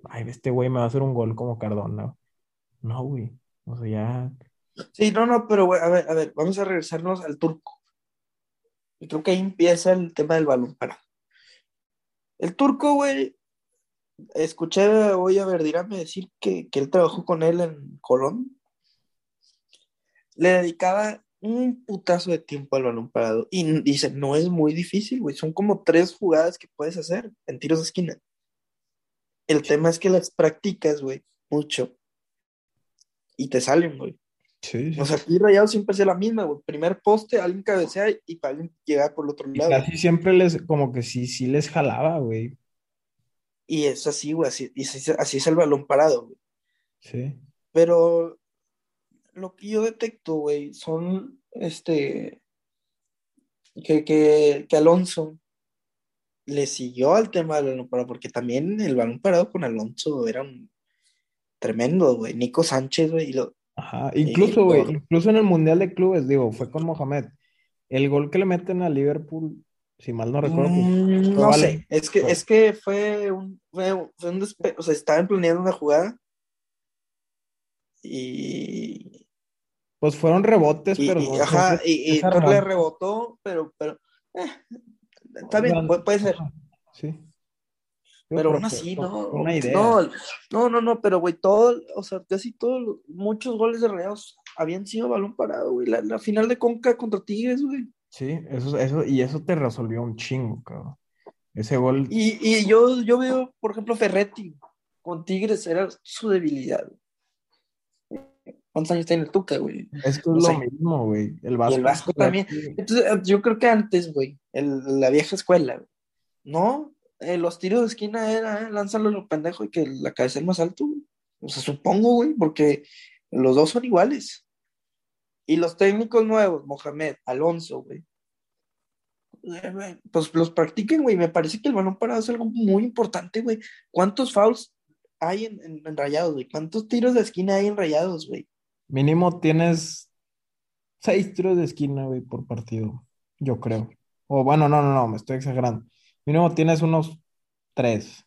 ay, este güey me va a hacer un gol como Cardona. No, güey. O sea, ya. Sí, no, no, pero güey, a ver, a ver, vamos a regresarnos al turco. Y creo que ahí empieza el tema del balón parado. El turco, güey, escuché hoy a Verdirame decir que, que él trabajó con él en Colón. Le dedicaba un putazo de tiempo al balón parado. Y dice, no es muy difícil, güey. Son como tres jugadas que puedes hacer en tiros de esquina. El tema es que las practicas, güey, mucho. Y te salen, güey. Sí, O sea, aquí Rayado siempre es la misma, güey. Primer poste, alguien cabecea y para alguien llegar por el otro y lado. casi siempre les, como que sí, sí les jalaba, güey. Y es así, güey. Así, y así, es el balón parado, güey. Sí. Pero lo que yo detecto, güey, son este. Que, que, que Alonso le siguió al tema del balón parado, porque también el balón parado con Alonso era un tremendo, güey. Nico Sánchez, güey, lo, Ajá, incluso, güey, incluso en el Mundial de Clubes, digo, fue con Mohamed. El gol que le meten a Liverpool, si mal no recuerdo, pues, Mm, no vale- sé, es que, fue- es que fue un, fue, fue un despe- o sea, estaban planeando una jugada y, pues fueron rebotes, y, pero y- no- ajá, no y, y le rebotó, pero, pero, eh, está bien, puede, puede ser, Sí. pero aún así, no, una idea. no, no, no, no, pero güey, todo, o sea, casi todos, muchos goles de Rayados habían sido balón parado, güey, la, la final de Conca contra Tigres, güey, Sí, eso, eso, y eso te resolvió un chingo, cabrón. Ese gol, y, y yo, yo veo, por ejemplo, Ferretti con Tigres era su debilidad, ¿Cuántos años tiene el Tuca, güey? no es lo mismo, güey. El Y Vasco. el Vasco también. Entonces, eh, yo creo que antes, güey, el- la vieja escuela, güey, ¿no? Eh, los tiros de esquina era, eh, lánzalo lo pendejo y que la cabeza es más alto, güey. O sea, supongo, güey, porque los dos son iguales. Y los técnicos nuevos, Mohamed, Alonso, güey, eh, güey, pues los practiquen, güey. Me parece que el balón parado es algo muy importante, güey. ¿Cuántos fouls hay en, en- en rayados, güey? ¿Cuántos tiros de esquina hay en rayados, güey? Mínimo tienes seis tiros de esquina, güey, por partido, yo creo. O bueno, no, no, no, me estoy exagerando. Mínimo tienes unos tres,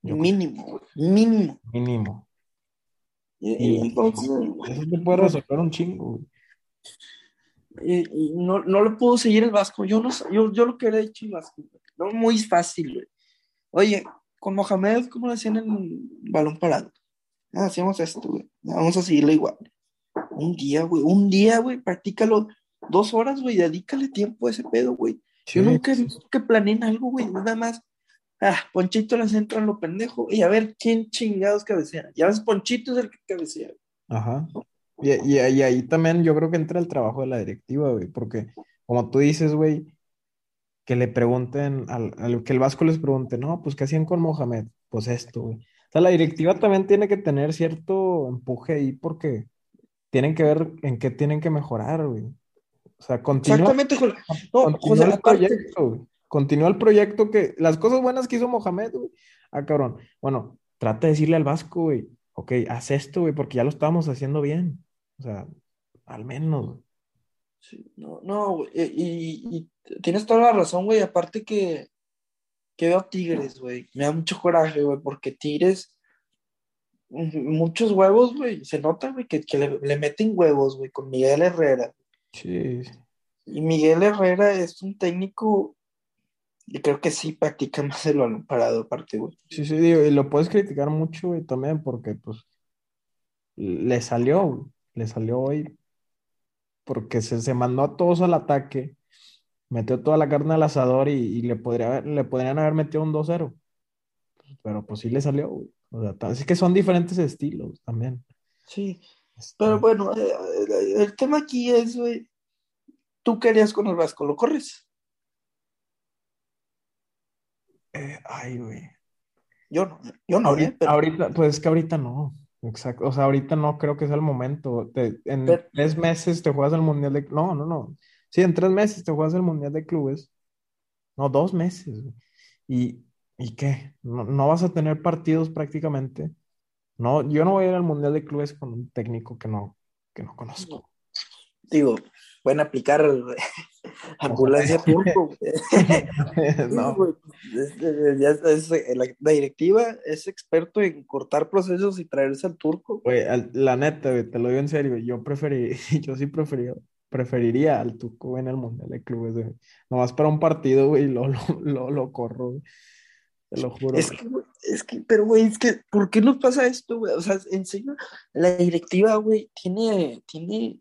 yo Mínimo. Mínimo. mínimo. Y- entonces, Eso te puede resolver un chingo, güey. y- y no, no lo pudo seguir el Vasco. Yo no sé, yo, yo lo que hubiera hecho el Vasco. No, muy fácil, güey. Oye, con Mohamed, ¿cómo lo hacían en balón parado? Ah, hacíamos esto, güey. Vamos a seguirlo igual. Un día, güey. Un día, güey. Practícalo dos horas, güey. Dedícale tiempo a ese pedo, güey. Yo nunca he visto que planeen algo, güey. Nada más. Ah, Ponchito les entra en lo pendejo. Y a ver quién chingados cabecea. Ya ves, Ponchito es el que cabecea. Ajá. Y, y- y ahí también yo creo que entra el trabajo de la directiva, güey, porque como tú dices, güey, que le pregunten, al, al- que el Vasco les pregunte, no, pues ¿qué hacían con Mohamed? Pues esto, güey. O sea, la directiva también tiene que tener cierto empuje ahí porque tienen que ver en qué tienen que mejorar, güey. O sea, continúa, Exactamente, José. No, José, aparte. proyecto. Continúa el proyecto que, las cosas buenas que hizo Mohamed, güey. Ah, cabrón. Bueno, trata de decirle al Vasco, güey, ok, haz esto, güey, porque ya lo estábamos haciendo bien. O sea, al menos, güey. Sí, no, no, güey, eh, Y, y tienes toda la razón, güey. Aparte que, que veo Tigres, güey. Me da mucho coraje, güey, porque Tigres, muchos huevos, güey. Se nota, güey, que, que le, le meten huevos, güey, con Miguel Herrera. Sí, Y Miguel Herrera es un técnico, y creo que sí practica *laughs* más el balón parado, aparte, güey. sí, sí, digo, y lo puedes criticar mucho, güey, también, porque, pues, le salió, güey, le salió hoy, porque se, se mandó a todos al ataque, metió toda la carne al asador y, y le podría le podrían haber metido un 2-0. Pero pues sí le salió, güey. O sea, así que son diferentes estilos también. Sí, Este, pero bueno, eh, eh, el tema aquí es, güey, tú querías con el Vasco, ¿lo corres? Eh, ay, güey. Yo no, yo no, Ahorita, eh, pero- ahorita, pues es que ahorita no. Exacto. O sea, ahorita no creo que sea el momento. Te- en Pero- tres meses te juegas el Mundial de... No, no, no. Sí, en tres meses te juegas el Mundial de Clubes. No, dos meses. ¿Y, ¿y qué? No, no, vas a tener partidos prácticamente. No, yo no voy a ir al Mundial de Clubes con un técnico que no, que no conozco. Digo, pueden aplicar *laughs* ambulancia turco. *laughs* no. la, directiva es experto en cortar procesos y traerse al turco. la neta, te lo digo en serio, yo preferí, *laughs* yo sí preferí, preferiría al turco en el Mundial de Clubes, güey. Nomás para un partido, güey, lo, lo, lo, corro, Te lo juro. Es que, es que, pero, güey, es que, ¿por qué nos pasa esto, güey? O sea, en serio, la directiva, güey, tiene, tiene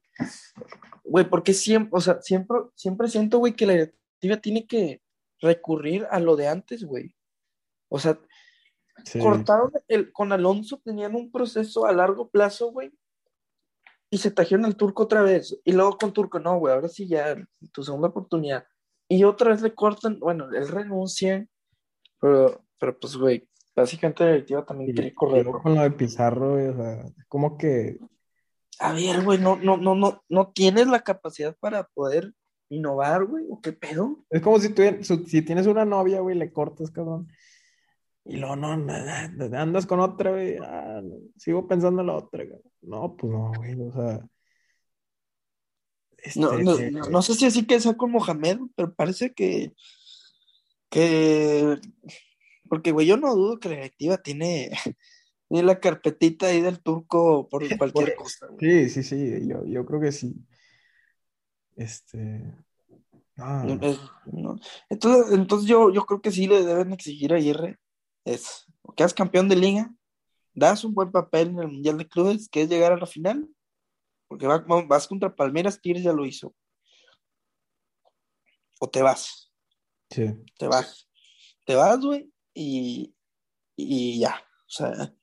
Güey, porque siempre, o sea, siempre, siempre siento, güey, que la directiva tiene que recurrir a lo de antes, güey. O sea, cortaron el, con Alonso, tenían un proceso a largo plazo, güey, y se trajeron al turco otra vez. Y luego con turco, no, güey, ahora sí ya, tu segunda oportunidad. Y otra vez le cortan, bueno, él renuncia, pero, pero pues, güey, básicamente la directiva también quiere correr. Con lo de Pizarro, güey, o sea, como que a ver, güey, no, no, no, no, no tienes la capacidad para poder innovar, güey, o qué pedo. Es como si, tú, si tienes una novia, güey, le cortas, cabrón. Y luego no, andas con otra, güey. Ah, sigo pensando en la otra, güey. No, pues no, güey, o sea. Este, no, no, sé si así que sea con Mohamed, pero parece que. que. Porque, güey, yo no dudo que la directiva tiene ni la carpetita ahí del turco por *laughs* cualquier cosa. Sí, sí, sí, yo, yo creo que sí. Este. Ah. Entonces, entonces yo, yo creo que sí le deben exigir a IR es o quedas campeón de liga, das un buen papel en el Mundial de Clubes, que es llegar a la final, porque vas contra Palmeras, Tigres ya lo hizo. O te vas. Sí. Te vas. Te vas, güey, y, y ya. O sea,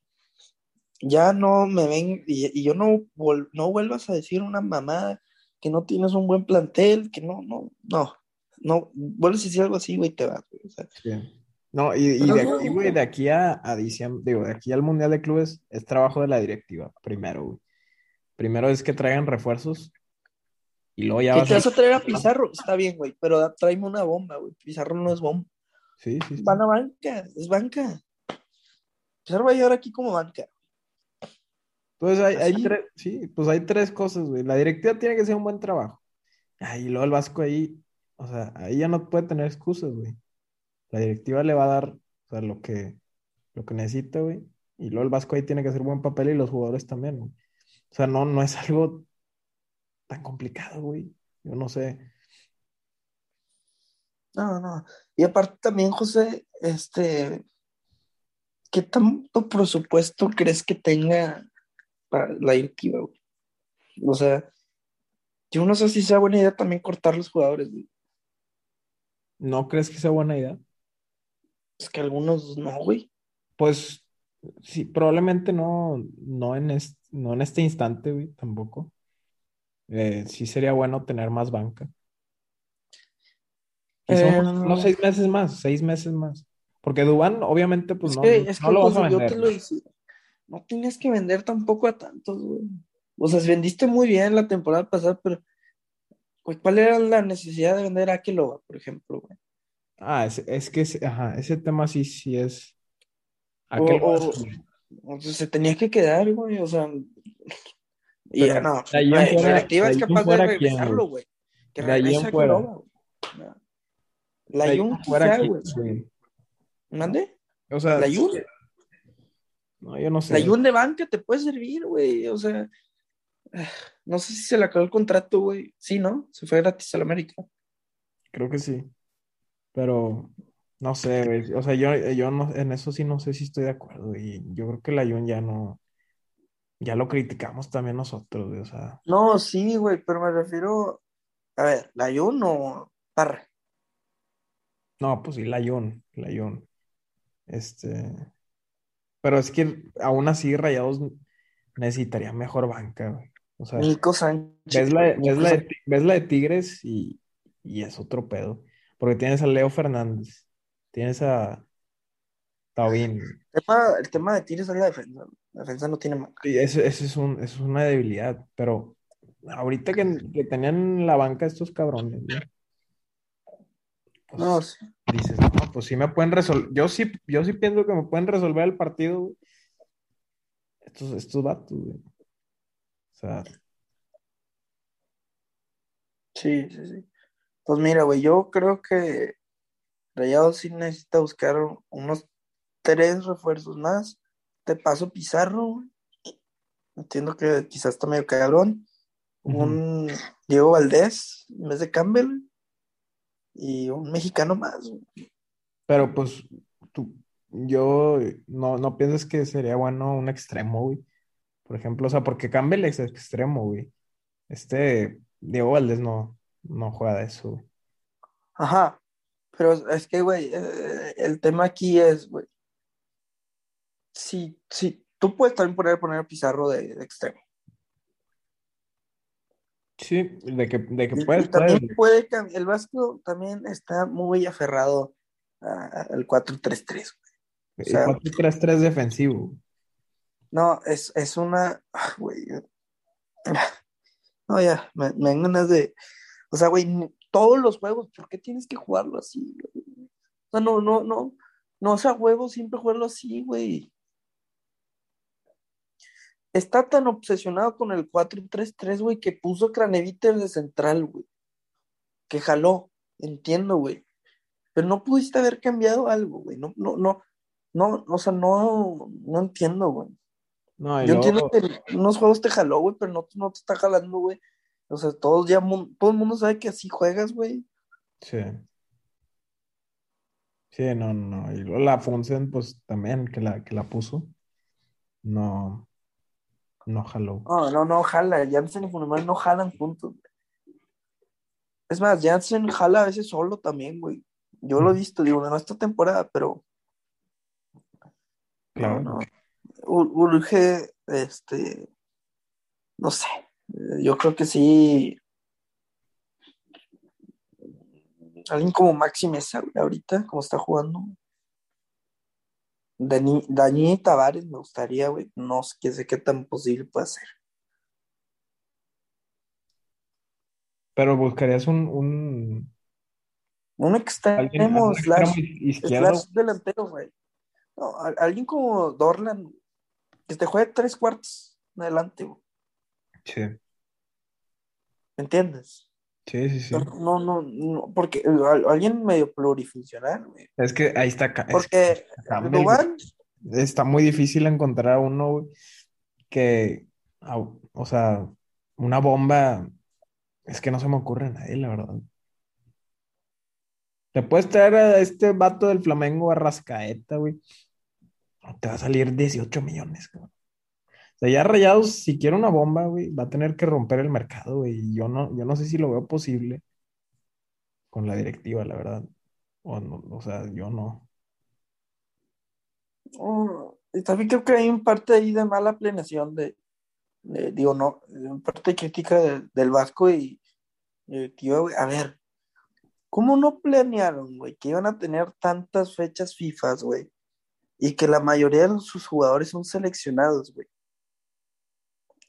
ya no me ven, y, yo no, no vuelvas a decir una mamá que no tienes un buen plantel, que no, no, no, no, vuelves a decir algo así, güey, te vas, No, y, de aquí, güey, de aquí a, a, diciembre, digo, de aquí al Mundial de Clubes es trabajo de la directiva, primero, güey. Primero es que traigan refuerzos y luego ya vas te vas a traer a Pizarro? Está bien, güey, pero tráeme una bomba, güey. Pizarro no es bomba. Sí, sí, sí. Van a banca, es banca. Pizarro va a llegar aquí como banca. Entonces hay, hay tres, sí, pues hay tres cosas, güey. La directiva tiene que hacer un buen trabajo. Y luego el Vasco ahí, o sea, ahí ya no puede tener excusas, güey. La directiva le va a dar, o sea, lo que, lo que necesita, güey. Y luego el Vasco ahí tiene que hacer buen papel y los jugadores también, güey. O sea, no, no es algo tan complicado, güey. Yo no sé. No, no. Y aparte también, José, este, ¿qué tanto presupuesto crees que tenga la directiva, güey. O sea, yo no sé si sea buena idea también cortar los jugadores, güey. ¿No crees que sea buena idea? Es que algunos no, güey. Pues sí, probablemente no, no, en, este, no en este instante, güey, tampoco. Eh, sí sería bueno tener más banca. Eh, no, seis meses más, seis meses más. Porque Dubán, obviamente, pues no, no lo vas a vender. Yo te lo no tienes que vender tampoco a tantos, güey. O sea, vendiste muy bien la temporada pasada, pero ¿cuál era la necesidad de vender a Akeloba, por ejemplo, güey? Ah, es, que ajá, ese tema sí, sí es. O, o, se tenía que quedar, güey, o sea. Y ya no. La, directiva es capaz de regresarlo, güey. Que regrese a Akeloba, La Jun quizá, güey. ¿Mande? O sea, la Jun. No, yo no sé. La Jun de banca te puede servir, güey. O sea, *sighs* no sé si se le acabó el contrato, güey. Sí, ¿no? Se fue gratis al América. Creo que sí. Pero no sé, güey. O sea, yo, yo no, en eso sí no sé si estoy de acuerdo. Y yo creo que la Jun ya no. Ya lo criticamos también nosotros, güey. O sea. No, sí, güey, pero me refiero. A ver, la Jun o Parra. No, pues sí, la Jun. La Jun. Este. Pero es que aún así Rayados necesitaría mejor banca, güey. O sea, Ves la, de, Tigres y, es otro pedo. Porque tienes a Leo Fernández, tienes a Taubín. El tema, de Tigres es la defensa. La defensa no tiene banca. Sí, eso, es, un, es una debilidad, pero ahorita que, que tenían la banca estos cabrones, güey. Pues, No, sí. dices, no, pues sí me pueden resolver. Yo sí, yo sí pienso que me pueden resolver el partido, güey. Estos, estos vatos, güey. O sea, Sí, sí, sí. Pues mira, güey, yo creo que Rayados sí necesita buscar unos tres refuerzos más. Te paso Pizarro, güey. Entiendo que quizás está medio cabrón. Ujú. Un Diego Valdés en vez de Campbell. Y un mexicano más, güey. Pero pues tú, yo no, no piensas que sería bueno un extremo, güey. Por ejemplo, o sea, porque Campbell es extremo, güey. Este Diego Valdés no, no juega de eso, güey. Ajá. Pero es que, güey, eh, el tema aquí es, güey. Si, si tú puedes también poner, poner a Pizarro de, de extremo. Sí, de que, de que puedes, y también puede cambiar. El Vasco también está muy aferrado al 4-3-3. güey. O sea, 4-3-3 defensivo. no, es, es una. ah, Güey. No, ya, me, me dan ganas de. O sea, güey, todos los juegos, ¿por qué tienes que jugarlo así? güey? O sea, no, no, no. No, o sea, huevo, siempre jugarlo así, güey. Está tan obsesionado con el 4-3-3, güey, que puso Craneviter de central, güey. Que jaló, entiendo, güey. Pero no pudiste haber cambiado algo, güey. No, no, no, no, o sea, no, no entiendo, güey. No, Yo luego- entiendo que en unos juegos te jaló, güey, pero no, no te está jalando, güey. O sea, todos ya, todo el mundo sabe que así juegas, güey. Sí. Sí, no, no. Y luego la Fonsen, pues también, que la, que la puso. No, no jaló. No, no, no, jala. Jansen y Funemar no jalan juntos. güey. Es más, Jansen jala a veces solo también, güey. Yo lo he visto, digo, no esta temporada, pero Claro. no, no. Ur- Urge, este, no sé. Eh, Yo creo que sí. Alguien como Maxi Mesa, ahorita, como está jugando. Dani, Dani Tavares me gustaría, güey. No sé qué sé qué tan posible puede ser. Pero buscarías un, un Un extremo un slash, extremo slash delantero, güey. No, a- alguien como Dorlan, que te juegue tres cuartos adelante, güey. Sí, ¿Me entiendes? sí, sí, sí. No, no, no, porque al- alguien medio plurifuncional, güey. Es que ahí está. Ca- es Porque Campbell, Dubán, está muy difícil encontrar uno güey, que, o sea, una bomba, es que no se me ocurre a nadie, la verdad. Te puedes traer a este vato del Flamengo a Rascaeta, güey. Te va a salir 18 millones, cabrón. O sea, ya Rayados, si quiere una bomba, güey, va a tener que romper el mercado, güey. Yo no, yo no sé si lo veo posible con la directiva, la verdad. O, sea, yo no. oh, también creo que hay un parte ahí de mala planeación de, digo, no, un parte crítica de- del Vasco y, y tío, güey, a ver, ¿cómo no planearon, güey, que iban a tener tantas fechas FIFA, güey? Y que la mayoría de sus jugadores son seleccionados, güey.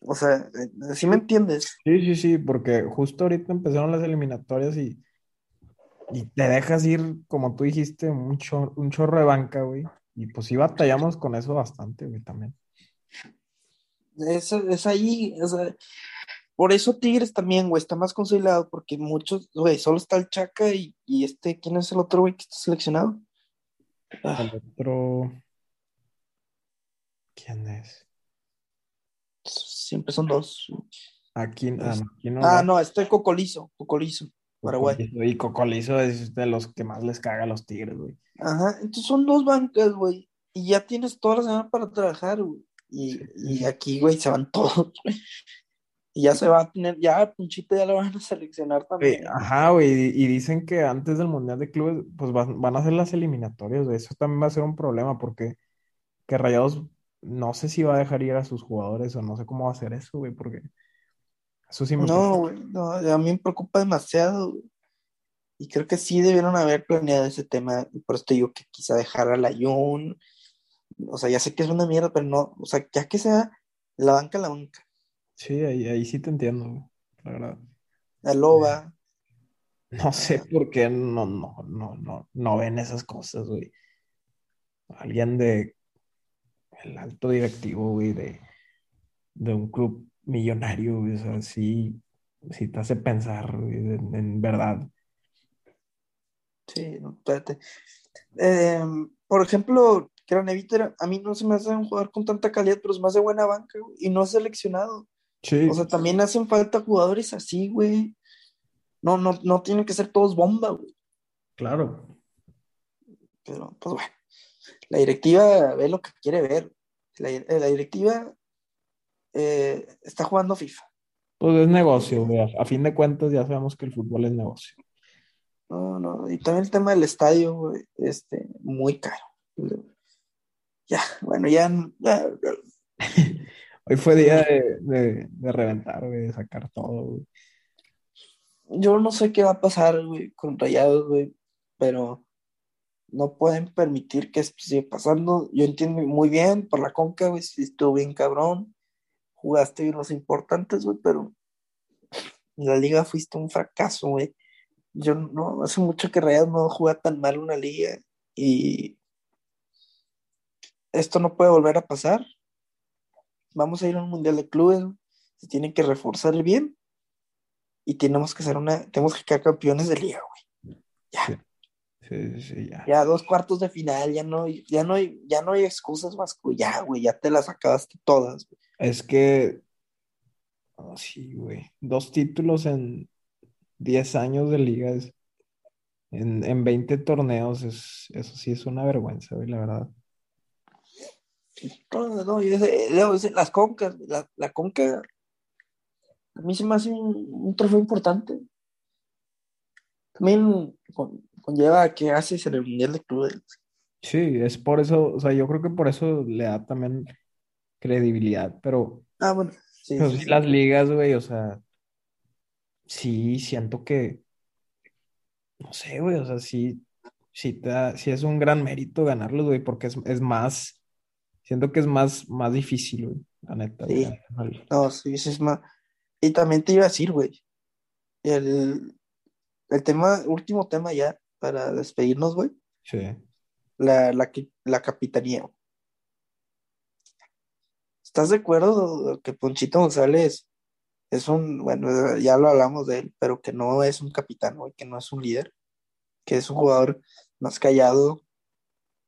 O sea, eh, ¿sí me entiendes? Sí, sí, sí, porque justo ahorita empezaron las eliminatorias y, y te dejas ir, como tú dijiste, un chorro, un chorro de banca, güey. Y pues sí batallamos con eso bastante, güey, también. Es, es ahí, o sea, por eso Tigres también, güey, está más consolidado, porque muchos, güey, solo está el Chaca y, y este, ¿quién es el otro, güey, que está seleccionado? Ah, El otro. ¿Quién es? siempre son dos. Aquí, ah, no, aquí no Ah, va. no, este Cocolizo, Cocolizo, Paraguay. Cocolizo. Y Cocolizo es de los que más les caga a los Tigres, güey. Ajá, entonces son dos bancas, güey, y ya tienes toda la semana para trabajar, güey. Y, Sí. y aquí, güey, se van todos, güey. Y ya se va a tener, ya a Punchito ya lo van a seleccionar también. Ajá, güey, y y dicen que antes del Mundial de Clubes, pues van, van a hacer las eliminatorias, güey. Eso también va a ser un problema porque que Rayados no sé si va a dejar ir a sus jugadores o no sé cómo va a hacer eso, güey, porque eso sí me No, güey, no, a mí me preocupa demasiado, güey. Y creo que sí debieron haber planeado ese tema, y por eso te digo que quizá dejar a la Jun, o sea, ya sé que es una mierda, pero no, o sea, ya que sea la banca, la banca. Sí, ahí, ahí sí te entiendo, güey. la verdad. A Loba. No sé por qué no, no, no, no, no ven esas cosas, güey. Alguien de el alto directivo, güey, de, de un club millonario, güey, o sea, sí, sí te hace pensar, güey, en, en verdad. Sí, no, espérate. Eh, por ejemplo, Craneviter, a mí no se me hace un jugador con tanta calidad, pero es más de buena banca, güey, y no es seleccionado. Sí, O sea, también hacen falta jugadores así, güey. No, no, no tienen que ser todos bomba, güey. claro. Pero, pues bueno, la directiva ve lo que quiere ver. La, la directiva eh, está jugando FIFA. Pues es negocio, güey. A, fin de cuentas ya sabemos que el fútbol es negocio. No, no, y también el tema del estadio, güey, este, muy caro. Ya, bueno, ya- *laughs* Hoy fue día de, de, de reventar, güey, de sacar todo, güey. yo no sé qué va a pasar, güey, con Rayados, güey, pero no pueden permitir que esto siga pasando. Yo entiendo muy bien por la conca, güey, sí estuvo bien cabrón, jugaste bien los importantes, güey, pero en la liga fuiste un fracaso, güey. Yo no, hace mucho que Rayados no juega tan mal una liga y esto no puede volver a pasar. Vamos a ir a un mundial de clubes, se tiene que reforzar bien y tenemos que ser una, tenemos que quedar campeones de liga, güey. Ya, Sí. Sí, sí, ya. ya dos cuartos de final, ya no, ya no hay, ya no hay excusas, Vasco, ya, güey, ya te las acabaste todas, güey. Es que, oh, sí, güey. Dos títulos en 10 años de liga es- en, en 20 torneos, es, eso sí es una vergüenza, güey, la verdad. No, no, yo sé- las concas, la, la conca, a mí se me hace un, un trofeo importante. También con- conlleva que haces en el mundial de clubes. Sí, es por eso, o sea, yo creo que por eso le da también credibilidad, pero, Ah, bueno, sí, pero sí, sí sí. las ligas, güey, o sea, sí siento que, no sé, güey, o sea, sí, sí, te da- sí es un gran mérito ganarlos, güey, porque es, es más, siento que es más, más difícil, güey, la neta, Sí. No, sí, sí es más. Y también te iba a decir, güey, el, el tema, último tema ya, para despedirnos, güey, Sí, la, la, la capitanía. ¿Estás de acuerdo que Ponchito González es un, bueno, ya lo hablamos de él, pero que no es un capitán, güey, que no es un líder, que es un jugador más callado,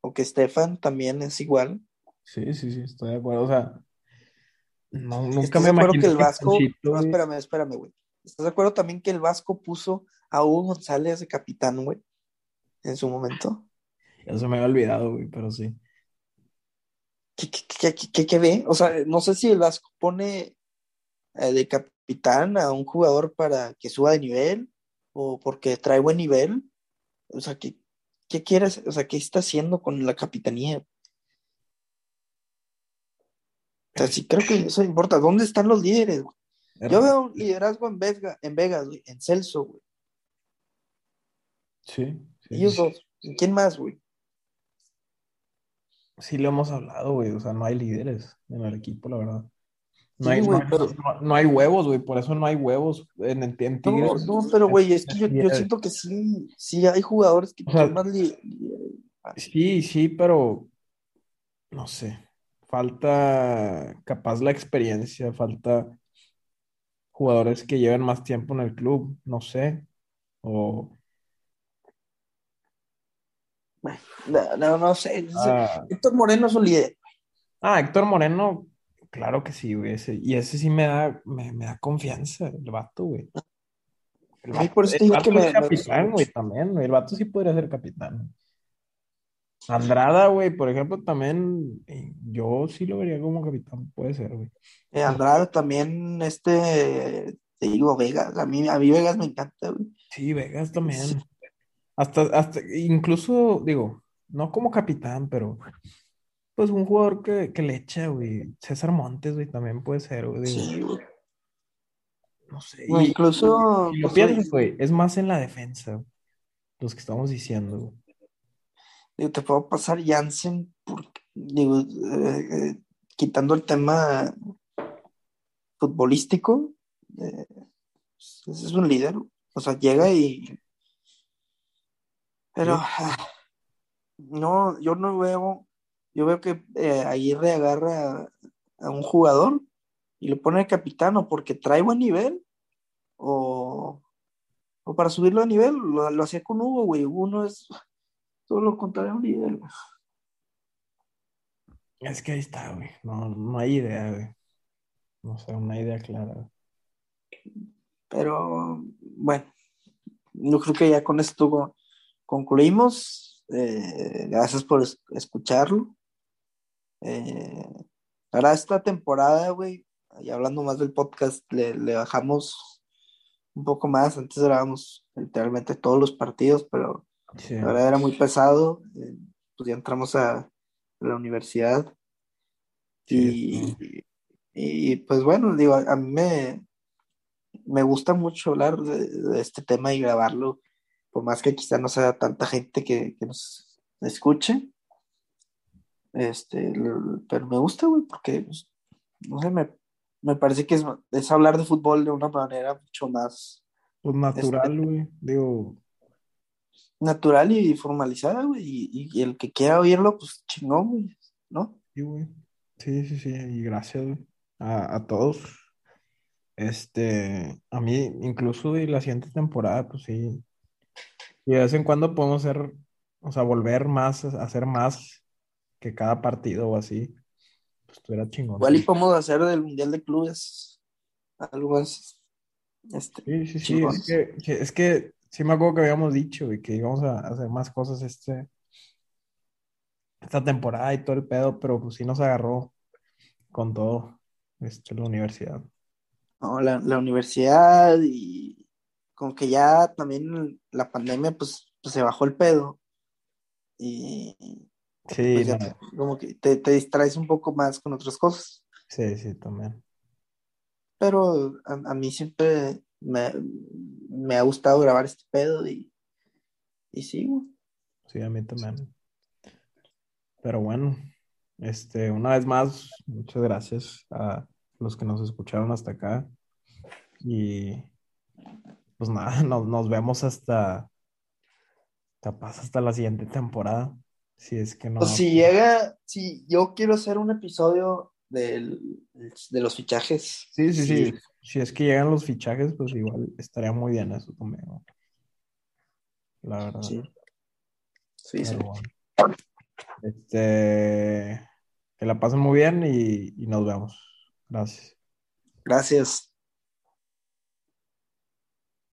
o que Stefan también es igual? Sí, sí, sí, estoy de acuerdo, o sea, no, nunca ¿Estás me acuerdo que el Vasco, no, espérame, espérame, güey. ¿Estás de acuerdo también que el Vasco puso a Hugo González de capitán, güey, en su momento? ya se me había olvidado, güey, pero sí. ¿Qué, qué, qué, qué- qué- qué ve? O sea, no sé si el Vasco pone eh, de capitán a un jugador para que suba de nivel o porque trae buen nivel. O sea, ¿qué, qué quieres? O sea, ¿qué está haciendo con la capitanía? O sea, sí creo que eso importa. ¿Dónde están los líderes, güey? Yo veo un liderazgo en Vegas, en Vegas, güey, en Celso, güey. Sí, sí, Ellos dos. ¿Y quién más, güey? Sí lo hemos hablado, güey. O sea, no hay líderes en el equipo, la verdad. No Sí, hay, no güey, hay- pero- no- no hay huevos, güey. Por eso no hay huevos en, en, en No, Tigres. no, pero güey, es que yo, siento que sí, sí hay jugadores que O sea, son más li- Sí, sí, pero no sé. Falta capaz la experiencia, falta jugadores que lleven más tiempo en el club, no sé. O No, no, no sé. ah, Héctor Moreno es un líder. ah, Héctor Moreno, claro que sí, güey. ese- y ese sí me da, me, me da confianza, el vato, güey. El vato, por eso el vato que es me capitán, güey, también, güey. El vato sí podría ser capitán. Andrada, güey, por ejemplo, también, eh, yo sí lo vería como capitán, puede ser, güey. Eh, Andrade también, este, te digo, Vegas. A mí, a mí Vegas me encanta, güey. Sí, Vegas Sí. también. Hasta, hasta, incluso, digo, no como capitán, pero pues un jugador que, que le echa, güey. César Montes, güey, también puede ser, güey, Sí, güey. no sé. Güey, Y, incluso, y lo pues, piensas, güey, güey, es más en la defensa, los que estamos diciendo, güey. Digo, te puedo pasar Jansen, porque, digo, eh, eh, quitando el tema futbolístico, eh, es un líder. O sea, llega y. Pero. No, yo no veo. Yo veo que eh, Aguirre agarra a, un jugador y lo pone de capitano porque trae buen nivel o, o para subirlo a nivel. Lo, hacía con Hugo, güey. Uno es todo lo contrario a un líder. Es que ahí está, güey. No, no hay idea, güey. No sé, una idea clara. Pero bueno, yo creo que ya con esto concluimos. Eh, gracias por escucharlo. Eh, ahora esta temporada, güey, y hablando más del podcast, le, bajamos un poco más. Antes grabamos literalmente todos los partidos, pero ahora era muy pesado. Eh, pues ya entramos a la universidad. Y, y, pues bueno, digo, a mí me, me gusta mucho hablar de, este tema y grabarlo, por más que quizá no sea tanta gente que, nos escuche. Este, pero me gusta, güey, porque, pues, no sé, me, parece que es, hablar de fútbol de una manera mucho más... Pues natural, este, güey, digo... Natural y formalizada, güey, y, el que quiera oírlo, pues chingón, güey, ¿no? Sí, güey. Sí, sí, sí, y gracias, güey, a, a todos este, a mí, incluso de la siguiente temporada, pues sí. Y de vez en cuando podemos hacer, o sea, volver más, hacer más que cada partido o así. Pues estuviera chingón. Igual y podemos hacer del Mundial de Clubes algo más. Este, sí, sí, sí. Es que, es que sí me acuerdo que habíamos dicho y que íbamos a hacer más cosas este, esta temporada y todo el pedo, pero pues sí nos agarró con todo este, la universidad. ¿no? La, universidad y con que ya también la pandemia pues, pues se bajó el pedo y sí, pues, como que te, distraes un poco más con otras cosas. Sí, sí, también. Pero a, mí siempre me, ha gustado grabar este pedo y, y sí. Sí, a mí también. Pero bueno, este, una vez más, muchas gracias a los que nos escucharon hasta acá. Y pues nada, *laughs* nos, vemos hasta, capaz hasta la siguiente temporada. Si es que no. Pues si llega, si yo quiero hacer un episodio de los fichajes. Sí, sí, sí, Si es que llegan los fichajes, pues igual estaría muy bien eso conmigo. La verdad. Sí. Sí, sí. Este, que la pasen muy bien y nos vemos. Gracias. Gracias.